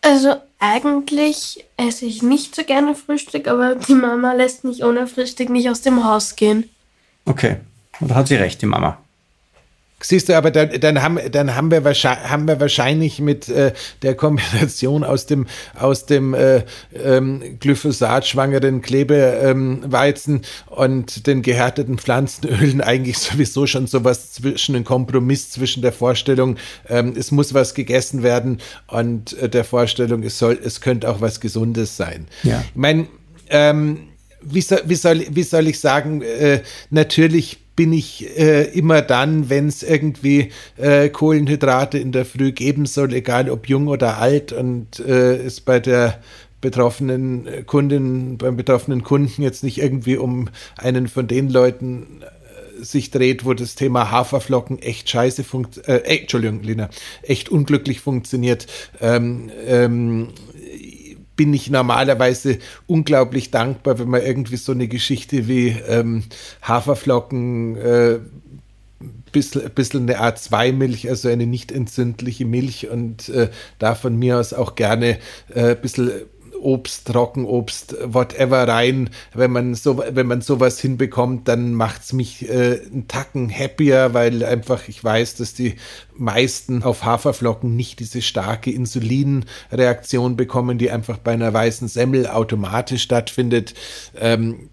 D: Also eigentlich esse ich nicht so gerne Frühstück, aber die Mama lässt mich ohne Frühstück nicht aus dem Haus gehen.
C: Okay, da hat sie recht, die Mama.
A: Siehst du, aber dann, dann, haben, dann haben, wir wahrscheinlich, haben wir wahrscheinlich mit äh, der Kombination aus dem, aus dem äh, ähm, Glyphosat-schwangeren Klebeweizen ähm, und den gehärteten Pflanzenölen eigentlich sowieso schon sowas zwischen ein Kompromiss zwischen der Vorstellung, ähm, es muss was gegessen werden und äh, der Vorstellung, es soll, es könnte auch was Gesundes sein.
C: Ja.
A: Ich meine, ähm, wie, soll, wie, soll, wie soll ich sagen, äh, natürlich bin ich äh, immer dann, wenn es irgendwie äh, Kohlenhydrate in der Früh geben soll, egal ob jung oder alt und äh, es bei der betroffenen Kundin, beim betroffenen Kunden jetzt nicht irgendwie um einen von den Leuten äh, sich dreht, wo das Thema Haferflocken echt scheiße funktioniert, äh, Entschuldigung, Lina, echt unglücklich funktioniert. Ähm, ähm, bin ich normalerweise unglaublich dankbar, wenn man irgendwie so eine Geschichte wie ähm, Haferflocken, äh, bisschen, bisschen eine A2-Milch, also eine nicht entzündliche Milch und äh, da von mir aus auch gerne äh, bisschen Obst, Trockenobst, whatever rein. Wenn man so, wenn man sowas hinbekommt, dann macht es mich äh, einen Tacken happier, weil einfach ich weiß, dass die meisten auf Haferflocken nicht diese starke Insulinreaktion bekommen, die einfach bei einer weißen Semmel automatisch stattfindet. Ähm,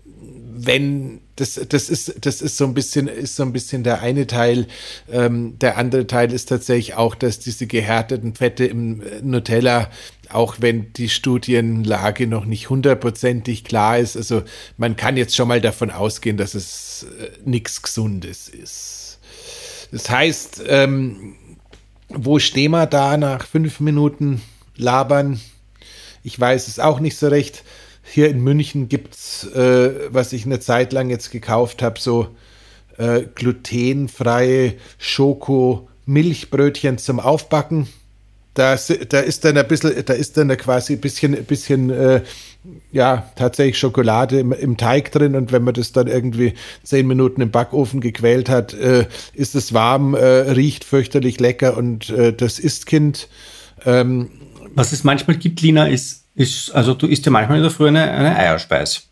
A: wenn das, das ist, das ist so ein bisschen, ist so ein bisschen der eine Teil. Ähm, der andere Teil ist tatsächlich auch, dass diese gehärteten Fette im Nutella, auch wenn die Studienlage noch nicht hundertprozentig klar ist, also man kann jetzt schon mal davon ausgehen, dass es äh, nichts Gesundes ist. Das heißt, ähm, wo stehen wir da nach fünf Minuten labern? Ich weiß es auch nicht so recht. Hier in München gibt's, äh, was ich eine Zeit lang jetzt gekauft habe, so äh, glutenfreie Schoko-Milchbrötchen zum Aufbacken. Da, da ist dann ein bisschen, da ist dann quasi ein bisschen, bisschen äh, ja, tatsächlich Schokolade im, im, Teig drin und wenn man das dann irgendwie zehn Minuten im Backofen gequält hat, äh, ist es warm, äh, riecht fürchterlich lecker und äh, das ist Kind.
C: Ähm, Was es manchmal gibt, Lina, ist ist, also du isst ja manchmal in der Früh eine, eine Eierspeis.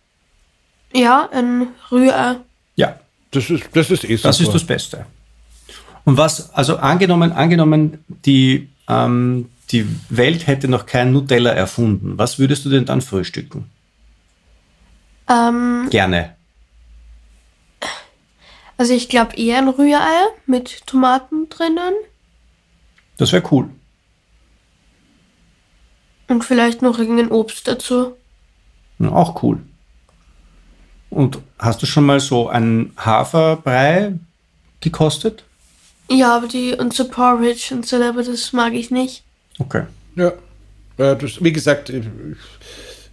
D: Ja, ein Rührei.
C: Ja.
A: Das ist, das ist eh
C: Das ist das Beste. Und was, also angenommen, angenommen, die, ähm, die Welt hätte noch kein Nutella erfunden, was würdest du denn dann frühstücken?
D: Ähm,
C: Gerne.
D: Also ich glaube eher ein Rührei mit Tomaten drinnen.
C: Das wäre cool.
D: Und vielleicht noch irgendein Obst dazu.
C: Ja, auch cool. Und hast du schon mal so einen Haferbrei gekostet?
D: Ja, aber die und so Porridge und so, aber das mag ich nicht.
C: Okay.
A: Ja. ja das, wie gesagt, ich,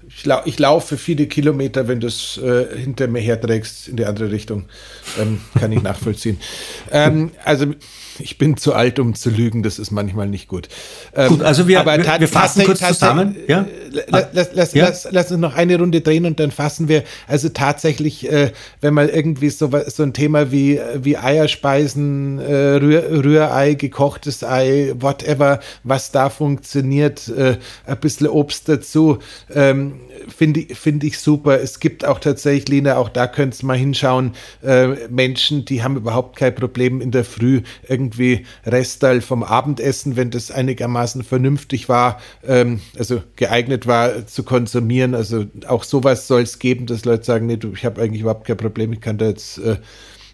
A: ich, lau ich, laufe viele Kilometer, wenn du es äh, hinter mir herträgst in die andere Richtung. Ähm, kann ich [LAUGHS] nachvollziehen. ähm, also ich bin zu alt, um zu lügen, das ist manchmal nicht gut.
C: Ähm, gut, also wir, wir, wir fassen kurz zusammen. Ja?
A: Lass, lass, ja? Lass, lass, uns noch eine Runde drehen und dann fassen wir. Also tatsächlich, äh, wenn man irgendwie so, so ein Thema wie, wie Eierspeisen, äh, Rühr, Rührei, gekochtes Ei, whatever, was da funktioniert, äh, ein bisschen Obst dazu, ähm, finde find ich super. Es gibt auch tatsächlich, Lina, auch da könntest mal hinschauen, äh, Menschen, die haben überhaupt kein Problem in der Früh irgendwie Restal vom Abendessen, wenn das einigermaßen vernünftig war, ähm, also geeignet war zu konsumieren. Also auch sowas soll es geben, dass Leute sagen, nee, du, ich habe eigentlich überhaupt kein Problem, ich kann da jetzt äh,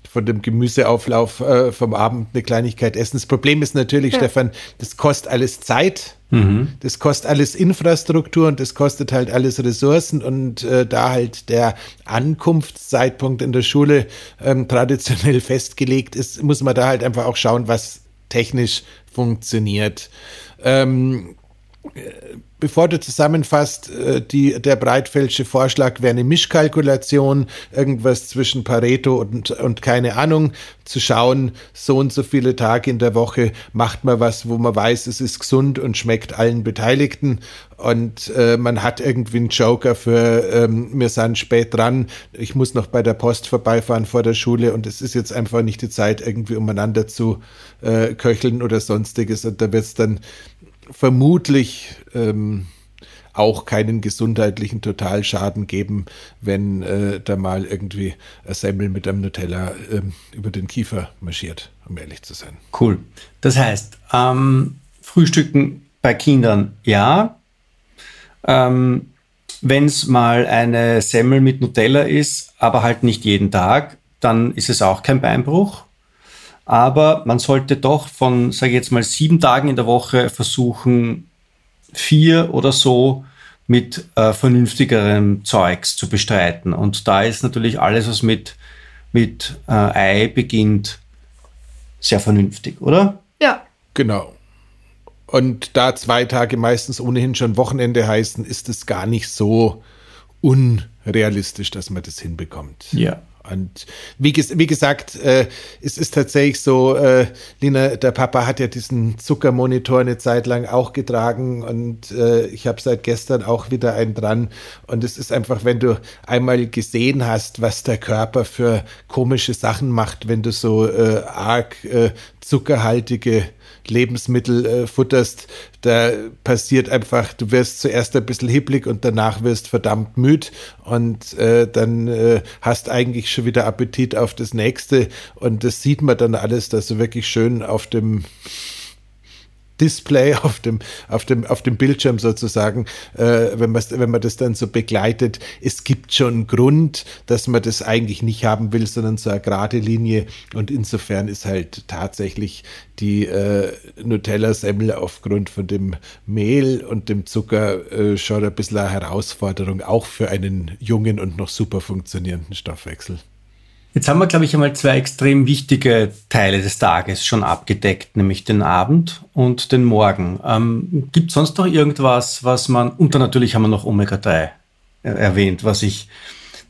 A: von dem Gemüseauflauf äh, vom Abend eine Kleinigkeit essen. Das Problem ist natürlich, ja. Stefan, das kostet alles Zeit. Mhm. Das kostet alles Infrastruktur und das kostet halt alles Ressourcen und äh, da halt der Ankunftszeitpunkt in der Schule ähm, traditionell [LAUGHS] festgelegt ist, muss man da halt einfach auch schauen, was technisch funktioniert. Ähm, bevor du zusammenfasst, äh, die, der Breitfeldsche Vorschlag wäre eine Mischkalkulation, irgendwas zwischen Pareto und, und keine Ahnung, zu schauen, so und so viele Tage in der Woche macht man was, wo man weiß, es ist gesund und schmeckt allen Beteiligten. Und äh, man hat irgendwie einen Joker für, ähm, wir sind spät dran, ich muss noch bei der Post vorbeifahren vor der Schule und es ist jetzt einfach nicht die Zeit, irgendwie umeinander zu äh, köcheln oder sonstiges. Und da wird es dann vermutlich ähm, auch keinen gesundheitlichen Totalschaden geben, wenn äh, da mal irgendwie ein Semmel mit einem Nutella ähm, über den Kiefer marschiert, um ehrlich zu sein.
C: Cool. Das heißt, ähm, Frühstücken bei Kindern ja. Ähm, wenn es mal eine Semmel mit Nutella ist, aber halt nicht jeden Tag, dann ist es auch kein Beinbruch. Aber man sollte doch von, sage ich jetzt mal, sieben Tagen in der Woche versuchen, vier oder so mit äh, vernünftigerem Zeugs zu bestreiten. Und da ist natürlich alles, was mit, mit äh, Ei beginnt, sehr vernünftig, oder?
D: Ja.
A: Genau. Und da zwei Tage meistens ohnehin schon Wochenende heißen, ist es gar nicht so unrealistisch, dass man das hinbekommt.
C: Ja.
A: Und wie, wie gesagt, äh, es ist tatsächlich so, äh, Lina, der Papa hat ja diesen Zuckermonitor eine Zeit lang auch getragen und äh, ich habe seit gestern auch wieder einen dran. Und es ist einfach, wenn du einmal gesehen hast, was der Körper für komische Sachen macht, wenn du so äh, arg äh, zuckerhaltige Lebensmittel äh, futterst, da passiert einfach, du wirst zuerst ein bisschen hibblig und danach wirst verdammt müd und äh, dann äh, hast eigentlich schon wieder Appetit auf das nächste und das sieht man dann alles, dass du wirklich schön auf dem Display auf dem, auf dem, auf dem Bildschirm sozusagen, äh, wenn, wenn man das dann so begleitet. Es gibt schon einen Grund, dass man das eigentlich nicht haben will, sondern so eine gerade Linie. Und insofern ist halt tatsächlich die äh, Nutella-Semmel aufgrund von dem Mehl und dem Zucker äh, schon ein bisschen eine Herausforderung, auch für einen jungen und noch super funktionierenden Stoffwechsel.
C: Jetzt haben wir, glaube ich, einmal zwei extrem wichtige Teile des Tages schon abgedeckt, nämlich den Abend und den Morgen. Ähm, Gibt es sonst noch irgendwas, was man, und dann natürlich haben wir noch Omega-3 erwähnt, was ich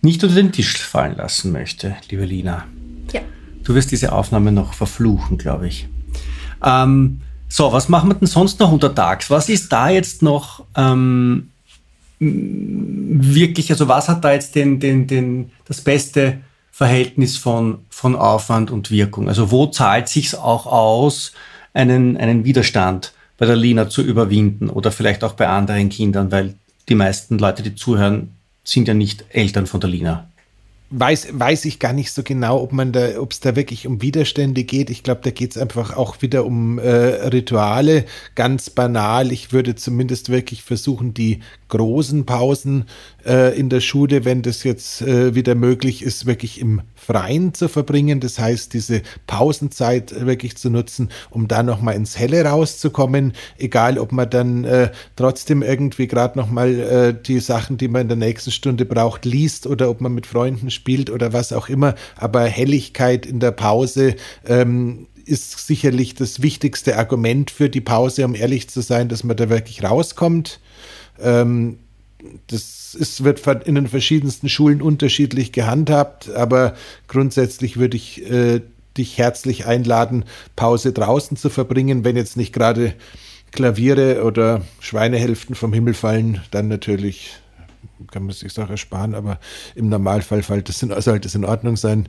C: nicht unter den Tisch fallen lassen möchte, liebe Lina.
D: Ja.
C: Du wirst diese Aufnahme noch verfluchen, glaube ich. Ähm, so, was machen wir denn sonst noch untertags? Was ist da jetzt noch ähm, wirklich, also was hat da jetzt den, den, den, das beste Verhältnis von, von Aufwand und Wirkung. Also wo zahlt sich auch aus, einen, einen Widerstand bei der Lina zu überwinden oder vielleicht auch bei anderen Kindern, weil die meisten Leute, die zuhören, sind ja nicht Eltern von der Lina.
A: Weiß, weiß ich gar nicht so genau, ob man da, ob es da wirklich um Widerstände geht. Ich glaube, da geht es einfach auch wieder um äh, Rituale, ganz banal. Ich würde zumindest wirklich versuchen, die großen Pausen äh, in der Schule, wenn das jetzt äh, wieder möglich ist, wirklich im Freien zu verbringen. Das heißt, diese Pausenzeit wirklich zu nutzen, um da nochmal ins Helle rauszukommen. Egal, ob man dann äh, trotzdem irgendwie gerade nochmal äh, die Sachen, die man in der nächsten Stunde braucht, liest oder ob man mit Freunden spielt oder was auch immer. Aber Helligkeit in der Pause ähm, ist sicherlich das wichtigste Argument für die Pause, um ehrlich zu sein, dass man da wirklich rauskommt. Ähm, das ist, wird in den verschiedensten Schulen unterschiedlich gehandhabt, aber grundsätzlich würde ich äh, dich herzlich einladen, Pause draußen zu verbringen, wenn jetzt nicht gerade Klaviere oder Schweinehälften vom Himmel fallen, dann natürlich kann man sich auch ersparen, aber im Normalfall sollte das, in, sollte es in Ordnung sein.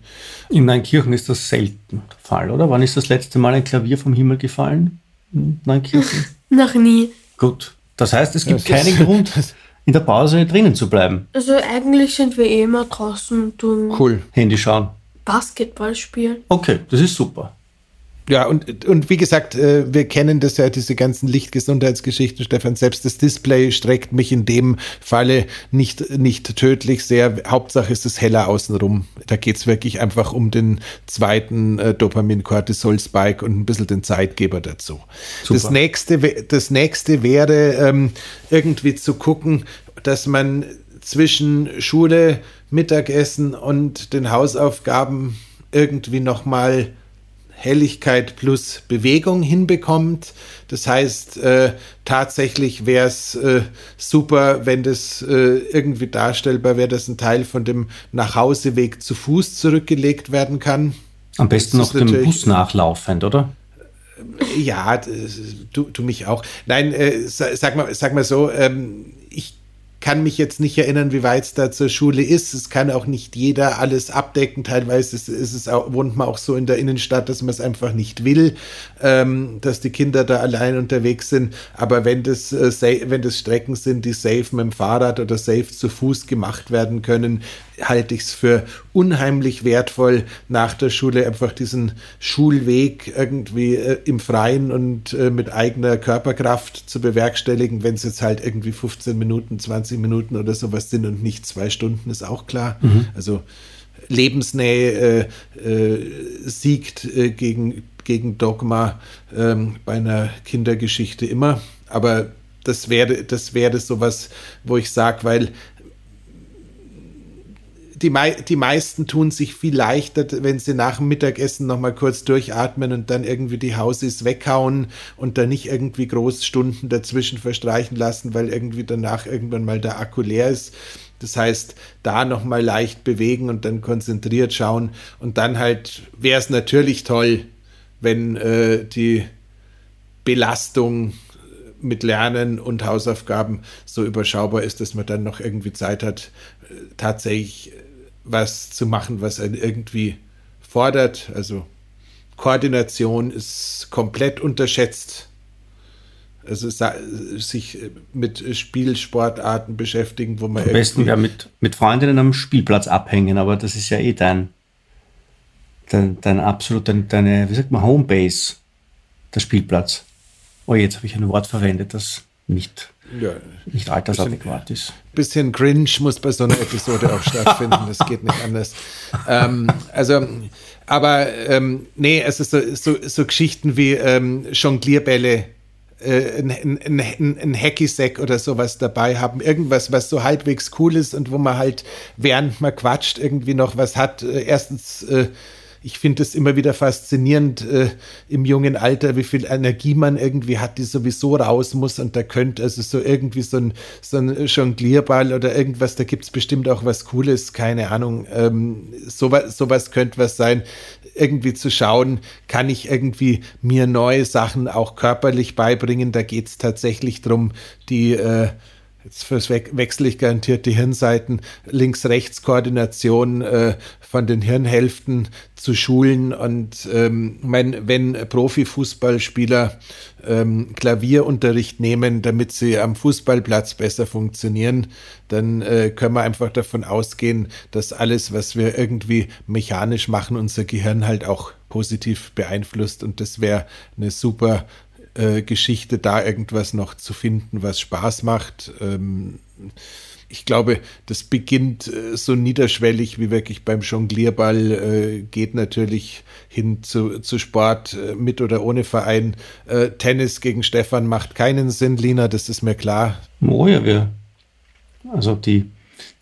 C: In Neunkirchen ist das selten der Fall, oder? Wann ist das letzte Mal ein Klavier vom Himmel gefallen? In Neunkirchen? [LAUGHS]
D: Noch nie.
C: Gut. Das heißt, es gibt keinen Grund, in der Pause drinnen zu bleiben.
D: Also eigentlich sind wir eh immer draußen und tun
C: cool. Handy schauen.
D: Basketball spielen.
C: Okay, das ist super.
A: Ja, und, und wie gesagt, äh, wir kennen das ja, diese ganzen Lichtgesundheitsgeschichten, Stefan. Selbst das Display streckt mich in dem Falle nicht, nicht tödlich sehr. Hauptsache ist es heller außenrum. Da geht's wirklich einfach um den zweiten äh, Dopamin-Cortisol-Spike und ein bisschen den Zeitgeber dazu. Das nächste, das nächste wäre ähm, irgendwie zu gucken, dass man zwischen Schule, Mittagessen und den Hausaufgaben irgendwie nochmal Helligkeit plus Bewegung hinbekommt. Das heißt, äh, tatsächlich wäre es äh, super, wenn das äh, irgendwie darstellbar wäre, dass ein Teil von dem Nachhauseweg zu Fuß zurückgelegt werden kann.
C: Am besten noch dem Bus nachlaufend, oder?
A: Ja, du, du mich auch. Nein, äh, sag, mal, sag mal so, ähm, ich kann mich jetzt nicht erinnern, wie weit es da zur Schule ist. Es kann auch nicht jeder alles abdecken. Teilweise ist, ist es auch, wohnt man auch so in der Innenstadt, dass man es einfach nicht will, ähm, dass die Kinder da allein unterwegs sind. Aber wenn das, äh, wenn das Strecken sind, die safe mit dem Fahrrad oder safe zu Fuß gemacht werden können, halte ich es für unheimlich wertvoll, nach der Schule einfach diesen Schulweg irgendwie äh, im Freien und äh, mit eigener Körperkraft zu bewerkstelligen. Wenn es jetzt halt irgendwie 15 Minuten, 20 Minuten oder sowas sind und nicht zwei Stunden, ist auch klar. Mhm. Also Lebensnähe äh, äh, siegt äh, gegen, gegen Dogma ähm, bei einer Kindergeschichte immer. Aber das wäre, das wäre sowas, wo ich sage, weil die, mei die meisten tun sich viel leichter, wenn sie nach dem Mittagessen nochmal kurz durchatmen und dann irgendwie die Hausis weghauen und dann nicht irgendwie groß Stunden dazwischen verstreichen lassen, weil irgendwie danach irgendwann mal der Akku leer ist. Das heißt, da nochmal leicht bewegen und dann konzentriert schauen. Und dann halt wäre es natürlich toll, wenn äh, die Belastung mit Lernen und Hausaufgaben so überschaubar ist, dass man dann noch irgendwie Zeit hat, äh, tatsächlich was zu machen, was einen irgendwie fordert. Also Koordination ist komplett unterschätzt. Also sich mit Spielsportarten beschäftigen, wo man.
C: Am besten ja mit, mit Freundinnen am Spielplatz abhängen, aber das ist ja eh dein, dein, dein absolut, dein, deine, wie sagt man, Homebase, der Spielplatz. Oh, jetzt habe ich ein Wort verwendet, das nicht ja, nicht altersadäquat ist.
A: Bisschen cringe muss bei so einer Episode auch stattfinden, das geht nicht anders. Ähm, also, aber ähm, nee, es ist so, so, so Geschichten wie ähm, Jonglierbälle äh, ein, ein, ein, ein Hacky-Sack oder sowas dabei haben. Irgendwas, was so halbwegs cool ist und wo man halt, während man quatscht, irgendwie noch was hat. Äh, erstens äh, ich finde es immer wieder faszinierend äh, im jungen Alter, wie viel Energie man irgendwie hat, die sowieso raus muss. Und da könnte also so irgendwie so ein, so ein Jonglierball oder irgendwas, da gibt es bestimmt auch was Cooles, keine Ahnung. Ähm, sowas, sowas könnte was sein, irgendwie zu schauen, kann ich irgendwie mir neue Sachen auch körperlich beibringen. Da geht es tatsächlich darum, die äh, jetzt wechsle ich garantiert die Hirnseiten, Links-Rechts-Koordination äh, von den Hirnhälften zu schulen. Und ähm, mein, wenn Profifußballspieler ähm, Klavierunterricht nehmen, damit sie am Fußballplatz besser funktionieren, dann äh, können wir einfach davon ausgehen, dass alles, was wir irgendwie mechanisch machen, unser Gehirn halt auch positiv beeinflusst. Und das wäre eine super äh, Geschichte, da irgendwas noch zu finden, was Spaß macht. Ähm, ich glaube, das beginnt äh, so niederschwellig wie wirklich beim Jonglierball, äh, geht natürlich hin zu, zu Sport mit oder ohne Verein. Tennis gegen Stefan macht keinen Sinn, Lina, das ist mir klar.
C: Oh ja, wir. Also die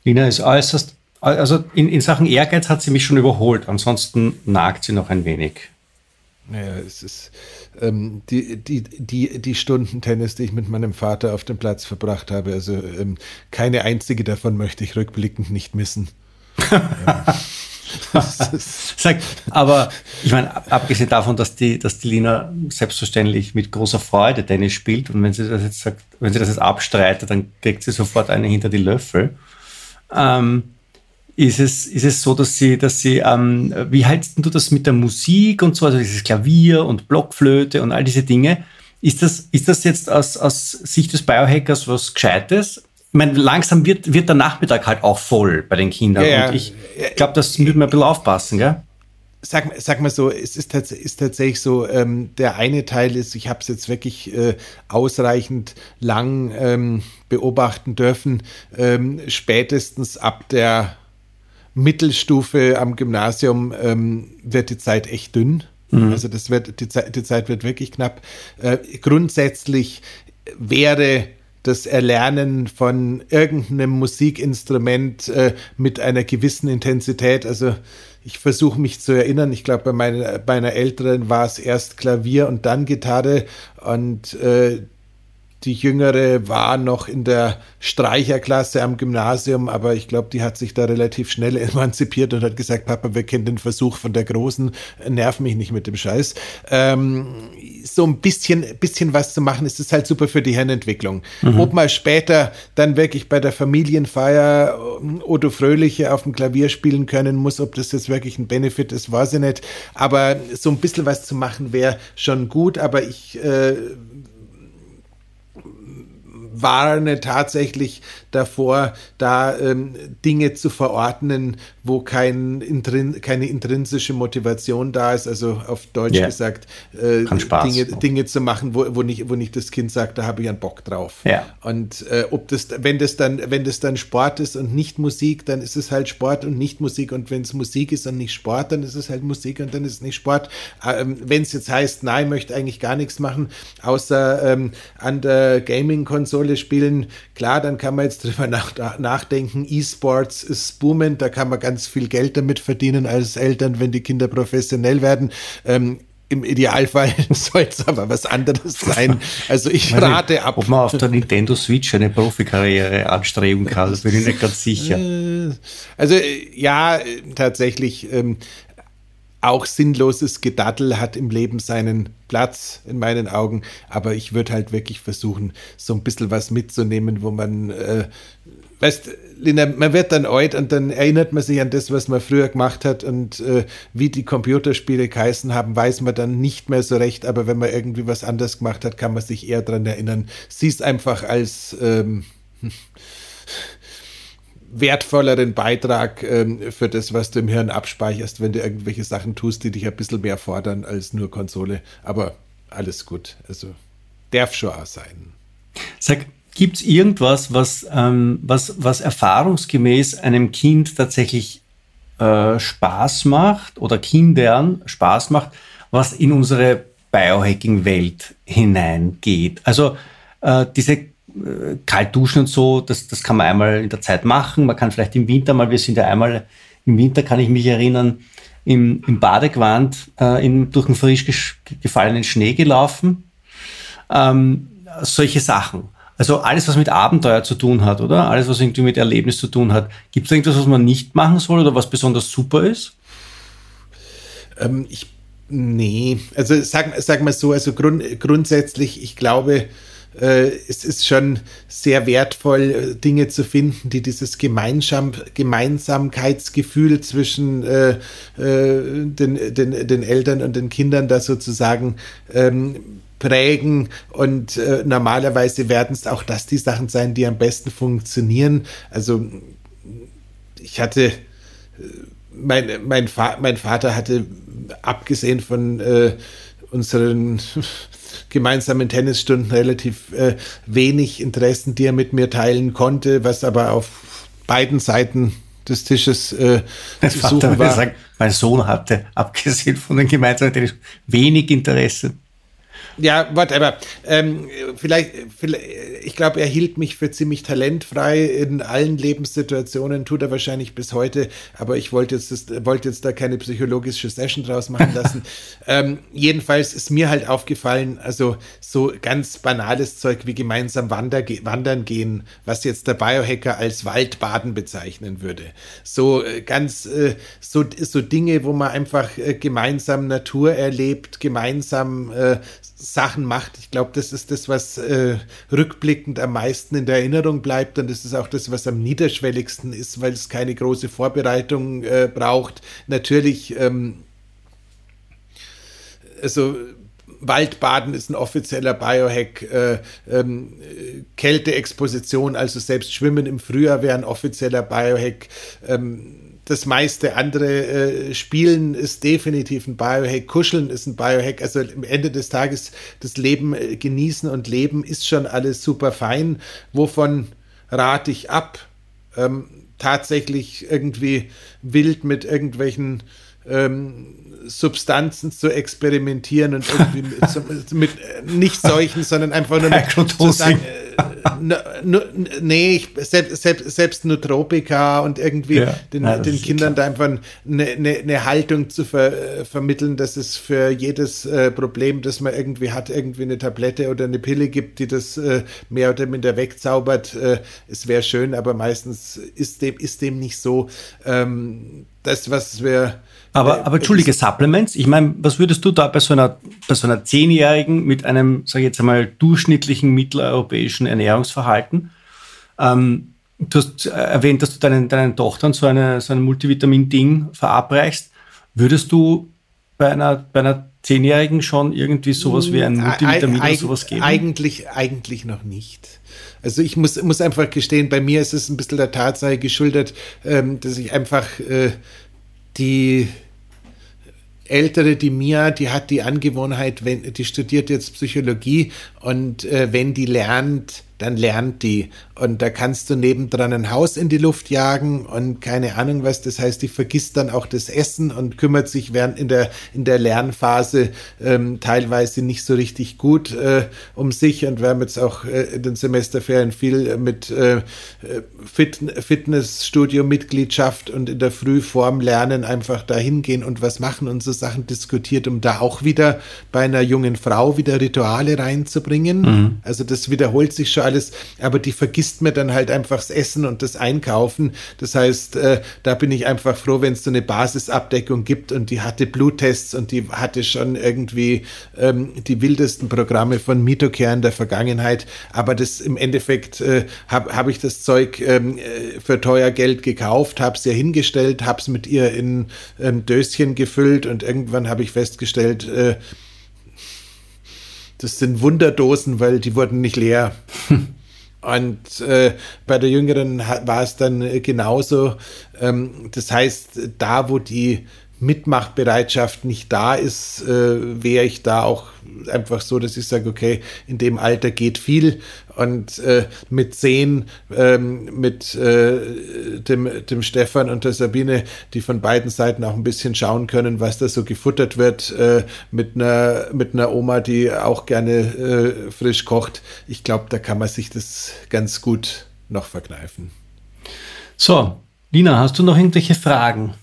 C: Lina ist äußerst, also in, in Sachen Ehrgeiz hat sie mich schon überholt, ansonsten nagt sie noch ein wenig.
A: Naja, es ist ähm, die, die, die, die Stunden Tennis, die ich mit meinem Vater auf dem Platz verbracht habe, also ähm, keine einzige davon möchte ich rückblickend nicht missen. [LAUGHS] [LAUGHS]
C: Sag, aber ich meine, abgesehen davon, dass die, dass die Lina selbstverständlich mit großer Freude Tennis spielt und wenn sie das jetzt sagt, wenn sie das jetzt abstreitet, dann kriegt sie sofort eine hinter die Löffel. Ähm, ist es, ist es so, dass sie, dass sie, ähm, wie hältst du das mit der Musik und so, also dieses Klavier und Blockflöte und all diese Dinge? Ist das, ist das jetzt aus, aus Sicht des Biohackers was Gescheites? Ich meine, langsam wird, wird der Nachmittag halt auch voll bei den Kindern. Ja, und ich glaube, das müssen wir ein bisschen aufpassen, gell?
A: Sag, sag mal so, es ist, tats ist tatsächlich so, ähm, der eine Teil ist, ich habe es jetzt wirklich äh, ausreichend lang ähm, beobachten dürfen, ähm, spätestens ab der Mittelstufe am Gymnasium ähm, wird die Zeit echt dünn. Mhm. Also das wird, die, Zeit, die Zeit wird wirklich knapp. Äh, grundsätzlich wäre das Erlernen von irgendeinem Musikinstrument äh, mit einer gewissen Intensität, also ich versuche mich zu erinnern, ich glaube, bei meiner, bei einer Älteren war es erst Klavier und dann Gitarre und äh, die Jüngere war noch in der Streicherklasse am Gymnasium, aber ich glaube, die hat sich da relativ schnell [LAUGHS] emanzipiert und hat gesagt, Papa, wir kennen den Versuch von der Großen, nerv mich nicht mit dem Scheiß. Ähm, so ein bisschen, bisschen was zu machen, ist das halt super für die Hirnentwicklung. Mhm. Ob mal später dann wirklich bei der Familienfeier Otto Fröhliche auf dem Klavier spielen können muss, ob das jetzt wirklich ein Benefit ist, weiß ich nicht. Aber so ein bisschen was zu machen wäre schon gut, aber ich äh, warne tatsächlich davor, da ähm, Dinge zu verordnen, wo kein Intrin keine intrinsische Motivation da ist. Also auf Deutsch yeah. gesagt, äh, Dinge, Dinge zu machen, wo, wo, nicht, wo nicht das Kind sagt, da habe ich einen Bock drauf.
C: Ja.
A: Und äh, ob das, wenn das dann, wenn das dann Sport ist und nicht Musik, dann ist es halt Sport und nicht Musik. Und wenn es Musik ist und nicht Sport, dann ist es halt Musik und dann ist es nicht Sport. Ähm, wenn es jetzt heißt, nein, ich möchte eigentlich gar nichts machen, außer ähm, an der Gaming-Konsole spielen, klar, dann kann man jetzt drüber nach, nachdenken. E-Sports ist boomend, da kann man ganz viel Geld damit verdienen als Eltern, wenn die Kinder professionell werden. Ähm, im Idealfall [LAUGHS] soll es aber was anderes sein. Also ich rate ab.
C: Ob man auf der Nintendo Switch eine Profikarriere anstreben kann, das bin ich nicht ganz sicher. Äh,
A: also ja, tatsächlich. Ähm, auch sinnloses Gedattel hat im Leben seinen Platz in meinen Augen, aber ich würde halt wirklich versuchen, so ein bisschen was mitzunehmen, wo man, äh, weißt, Lina, man wird dann alt und dann erinnert man sich an das, was man früher gemacht hat. Und äh, wie die Computerspiele geheißen haben, weiß man dann nicht mehr so recht, aber wenn man irgendwie was anders gemacht hat, kann man sich eher daran erinnern. Siehst einfach als ähm, [LAUGHS] wertvolleren Beitrag ähm, für das, was du im Hirn abspeicherst, wenn du irgendwelche Sachen tust, die dich ein bisschen mehr fordern als nur Konsole. Aber alles gut. Also darf schon auch sein.
C: Sag, gibt es irgendwas, was, ähm, was, was erfahrungsgemäß einem Kind tatsächlich äh, Spaß macht oder Kindern Spaß macht, was in unsere Biohacking-Welt hineingeht? Also äh, diese äh, kalt duschen und so, das, das kann man einmal in der Zeit machen. Man kann vielleicht im Winter mal, wir sind ja einmal, im Winter kann ich mich erinnern, im, im Badegewand äh, in, durch einen frisch gefallenen Schnee gelaufen. Ähm, solche Sachen. Also alles, was mit Abenteuer zu tun hat, oder? Alles, was irgendwie mit Erlebnis zu tun hat. Gibt es irgendwas, was man nicht machen soll oder was besonders super ist?
A: Ähm, ich, nee, also sag, sag mal so, also grund, grundsätzlich, ich glaube, äh, es ist schon sehr wertvoll, Dinge zu finden, die dieses Gemeinsam Gemeinsamkeitsgefühl zwischen äh, äh, den, den, den Eltern und den Kindern da sozusagen ähm, prägen und äh, normalerweise werden es auch das die Sachen sein, die am besten funktionieren. Also ich hatte mein, mein, Fa mein Vater hatte, abgesehen von äh, unseren gemeinsamen Tennisstunden, relativ äh, wenig Interessen, die er mit mir teilen konnte, was aber auf beiden Seiten des Tisches äh,
C: zu suchen war. Gesagt, mein Sohn hatte, abgesehen von den gemeinsamen Tennis, wenig Interesse.
A: Ja, whatever. Ähm, vielleicht, vielleicht, ich glaube, er hielt mich für ziemlich talentfrei in allen Lebenssituationen, tut er wahrscheinlich bis heute, aber ich wollte jetzt, das, wollte jetzt da keine psychologische Session draus machen lassen. [LAUGHS] ähm, jedenfalls ist mir halt aufgefallen, also so ganz banales Zeug wie gemeinsam wander, wandern gehen, was jetzt der Biohacker als Waldbaden bezeichnen würde. So äh, ganz, äh, so, so Dinge, wo man einfach äh, gemeinsam Natur erlebt, gemeinsam äh, Sachen macht. Ich glaube, das ist das, was äh, rückblickend am meisten in der Erinnerung bleibt und das ist auch das, was am niederschwelligsten ist, weil es keine große Vorbereitung äh, braucht. Natürlich, ähm, also Waldbaden ist ein offizieller Biohack. Äh, ähm, Kälteexposition, also selbst Schwimmen im Frühjahr wäre ein offizieller Biohack. Ähm, das meiste andere äh, Spielen ist definitiv ein Biohack, Kuscheln ist ein Biohack. Also am Ende des Tages das Leben äh, genießen und leben ist schon alles super fein. Wovon rate ich ab? Ähm, tatsächlich irgendwie wild mit irgendwelchen ähm, Substanzen zu experimentieren und irgendwie mit, mit, äh, nicht solchen, sondern einfach nur mit, zu sagen, nee, ich, selbst, selbst, selbst Nutropika und irgendwie ja, den, ja, den Kindern da einfach eine, eine, eine Haltung zu ver, vermitteln, dass es für jedes äh, Problem, das man irgendwie hat, irgendwie eine Tablette oder eine Pille gibt, die das äh, mehr oder minder wegzaubert. Äh, es wäre schön, aber meistens ist dem, ist dem nicht so. Ähm, das, was wir
C: aber, äh, aber entschuldige, Supplements, ich meine, was würdest du da bei so einer, bei so einer Zehnjährigen mit einem, sage ich jetzt einmal, durchschnittlichen mitteleuropäischen Ernährungsverhalten? Ähm, du hast erwähnt, dass du deinen, deinen Tochtern so, eine, so ein Multivitamin-Ding verabreichst. Würdest du bei einer, bei einer Zehnjährigen schon irgendwie sowas wie ein Multivitamin
A: Eig oder sowas geben? Eigentlich, eigentlich noch nicht. Also ich muss, muss einfach gestehen, bei mir ist es ein bisschen der Tatsache geschuldet, ähm, dass ich einfach äh, die ältere, die Mia, die hat die Angewohnheit, wenn, die studiert jetzt Psychologie und äh, wenn die lernt, dann lernt die. Und da kannst du nebendran ein Haus in die Luft jagen und keine Ahnung was. Das heißt, die vergisst dann auch das Essen und kümmert sich während in der, in der Lernphase ähm, teilweise nicht so richtig gut äh, um sich. Und wir haben jetzt auch äh, in den Semesterferien viel mit äh, Fit Fitnessstudio-Mitgliedschaft und in der Frühform lernen, einfach da hingehen und was machen und so Sachen diskutiert, um da auch wieder bei einer jungen Frau wieder Rituale reinzubringen. Mhm. Also das wiederholt sich schon alles, aber die vergisst mir dann halt einfach das Essen und das Einkaufen. Das heißt, äh, da bin ich einfach froh, wenn es so eine Basisabdeckung gibt und die hatte Bluttests und die hatte schon irgendwie ähm, die wildesten Programme von Mitocare in der Vergangenheit. Aber das im Endeffekt äh, habe hab ich das Zeug ähm, äh, für teuer Geld gekauft, habe es ihr hingestellt, habe es mit ihr in ähm, Döschen gefüllt und irgendwann habe ich festgestellt, äh, das sind Wunderdosen, weil die wurden nicht leer. [LAUGHS] Und äh, bei der Jüngeren war es dann genauso. Ähm, das heißt, da, wo die Mitmachbereitschaft nicht da ist, äh, wäre ich da auch einfach so, dass ich sage, okay, in dem Alter geht viel und äh, mit zehn, ähm, mit äh, dem, dem Stefan und der Sabine, die von beiden Seiten auch ein bisschen schauen können, was da so gefuttert wird, äh, mit, einer, mit einer Oma, die auch gerne äh, frisch kocht. Ich glaube, da kann man sich das ganz gut noch verkneifen.
C: So, Lina, hast du noch irgendwelche Fragen?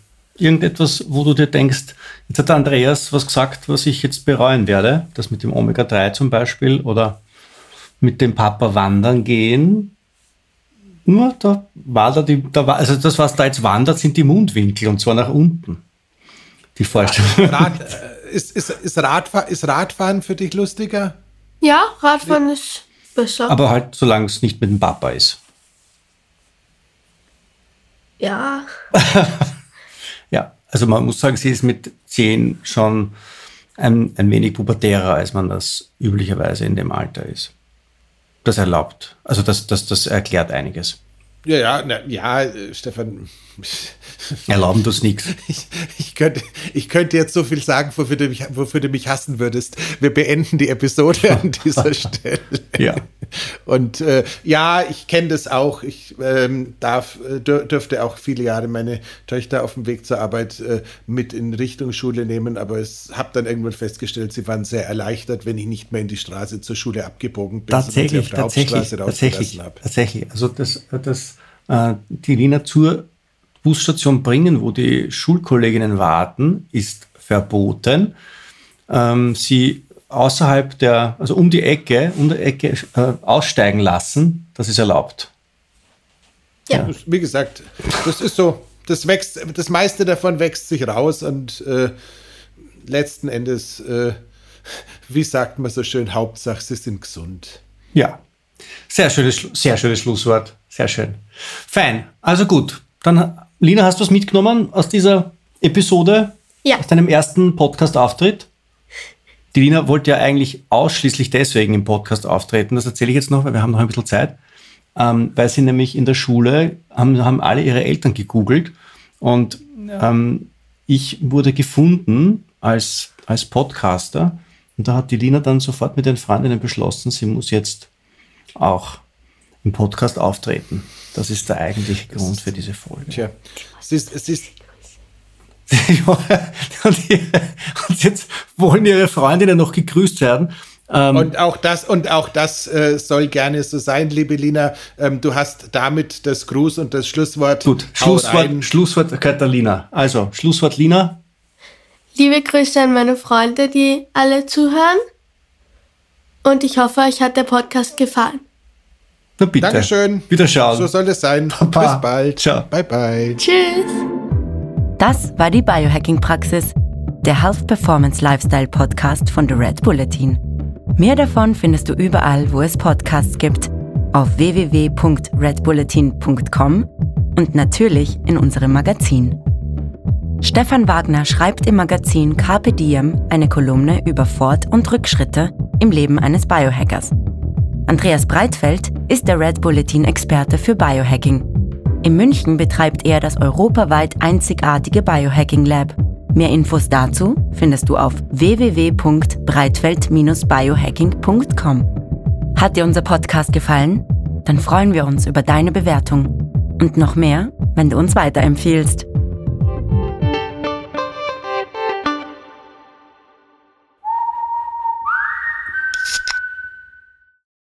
C: Irgendetwas, wo du dir denkst, jetzt hat der Andreas was gesagt, was ich jetzt bereuen werde, das mit dem Omega-3 zum Beispiel oder mit dem Papa wandern gehen. Nur da war da die, da war, also das, was da jetzt wandert, sind die Mundwinkel und zwar nach unten. Die Vorstellung.
A: Rad, äh, ist, ist, ist, Radfahr, ist Radfahren für dich lustiger?
D: Ja, Radfahren ist besser.
C: Aber halt, solange es nicht mit dem Papa ist.
D: ja. [LAUGHS]
C: Also man muss sagen, sie ist mit zehn schon ein, ein wenig pubertärer, als man das üblicherweise in dem Alter ist. Das erlaubt, also das, das, das erklärt einiges.
A: Ja, ja, na, ja, Stefan. [LAUGHS]
C: Erlauben das nichts.
A: Ich, ich, könnte, ich könnte jetzt so viel sagen, wofür du, mich, wofür du mich hassen würdest. Wir beenden die Episode an [LAUGHS] dieser Stelle.
C: Ja.
A: Und äh, ja, ich kenne das auch. Ich ähm, darf, äh, dür dürfte auch viele Jahre meine Töchter auf dem Weg zur Arbeit äh, mit in Richtung Schule nehmen, aber ich habe dann irgendwann festgestellt, sie waren sehr erleichtert, wenn ich nicht mehr in die Straße zur Schule abgebogen bin,
C: Tatsächlich,
A: sondern sie auf der
C: tatsächlich, tatsächlich, tatsächlich. Also das, das äh, die Lina zur Busstation bringen, wo die Schulkolleginnen warten, ist verboten. Ähm, sie außerhalb der, also um die Ecke, um die Ecke äh, aussteigen lassen, das ist erlaubt.
D: Ja.
A: Wie gesagt, das ist so, das wächst, das meiste davon wächst sich raus und äh, letzten Endes, äh, wie sagt man so schön, Hauptsache sie sind gesund.
C: Ja. Sehr schönes, sehr schönes Schlusswort. Sehr schön. Fein. Also gut. Dann, Lina, hast du was mitgenommen aus dieser Episode?
D: Ja.
C: Aus deinem ersten Podcast-Auftritt? Die Lina wollte ja eigentlich ausschließlich deswegen im Podcast auftreten. Das erzähle ich jetzt noch, weil wir haben noch ein bisschen Zeit. Ähm, weil sie nämlich in der Schule haben, haben alle ihre Eltern gegoogelt und ähm, ich wurde gefunden als, als Podcaster und da hat die Lina dann sofort mit den Freundinnen beschlossen, sie muss jetzt auch im Podcast auftreten. Das ist der eigentliche Grund für diese Folge.
A: Tja, es ist, es ist, [LAUGHS]
C: und, die, und jetzt wollen ihre Freundinnen noch gegrüßt werden. Ähm,
A: und auch das, und auch das äh, soll gerne so sein, liebe Lina. Ähm, du hast damit das Gruß und das Schlusswort.
C: gut. Schlusswort, Schlusswort Katharina. Also, Schlusswort Lina.
D: Liebe Grüße an meine Freunde, die alle zuhören. Und ich hoffe, euch hat der Podcast gefallen.
C: Na bitte.
A: Dankeschön.
C: Wiederschauen.
A: So soll es sein.
C: Baba.
A: Bis bald.
C: Ciao.
A: Bye, bye.
D: Tschüss.
B: Das war die Biohacking-Praxis, der Health Performance Lifestyle Podcast von The Red Bulletin. Mehr davon findest du überall, wo es Podcasts gibt, auf www.redbulletin.com und natürlich in unserem Magazin. Stefan Wagner schreibt im Magazin Carpe Diem eine Kolumne über Fort- und Rückschritte im Leben eines Biohackers. Andreas Breitfeld ist der Red Bulletin-Experte für Biohacking. In München betreibt er das europaweit einzigartige Biohacking Lab. Mehr Infos dazu findest du auf www.breitfeld-biohacking.com. Hat dir unser Podcast gefallen? Dann freuen wir uns über deine Bewertung. Und noch mehr, wenn du uns weiterempfiehlst.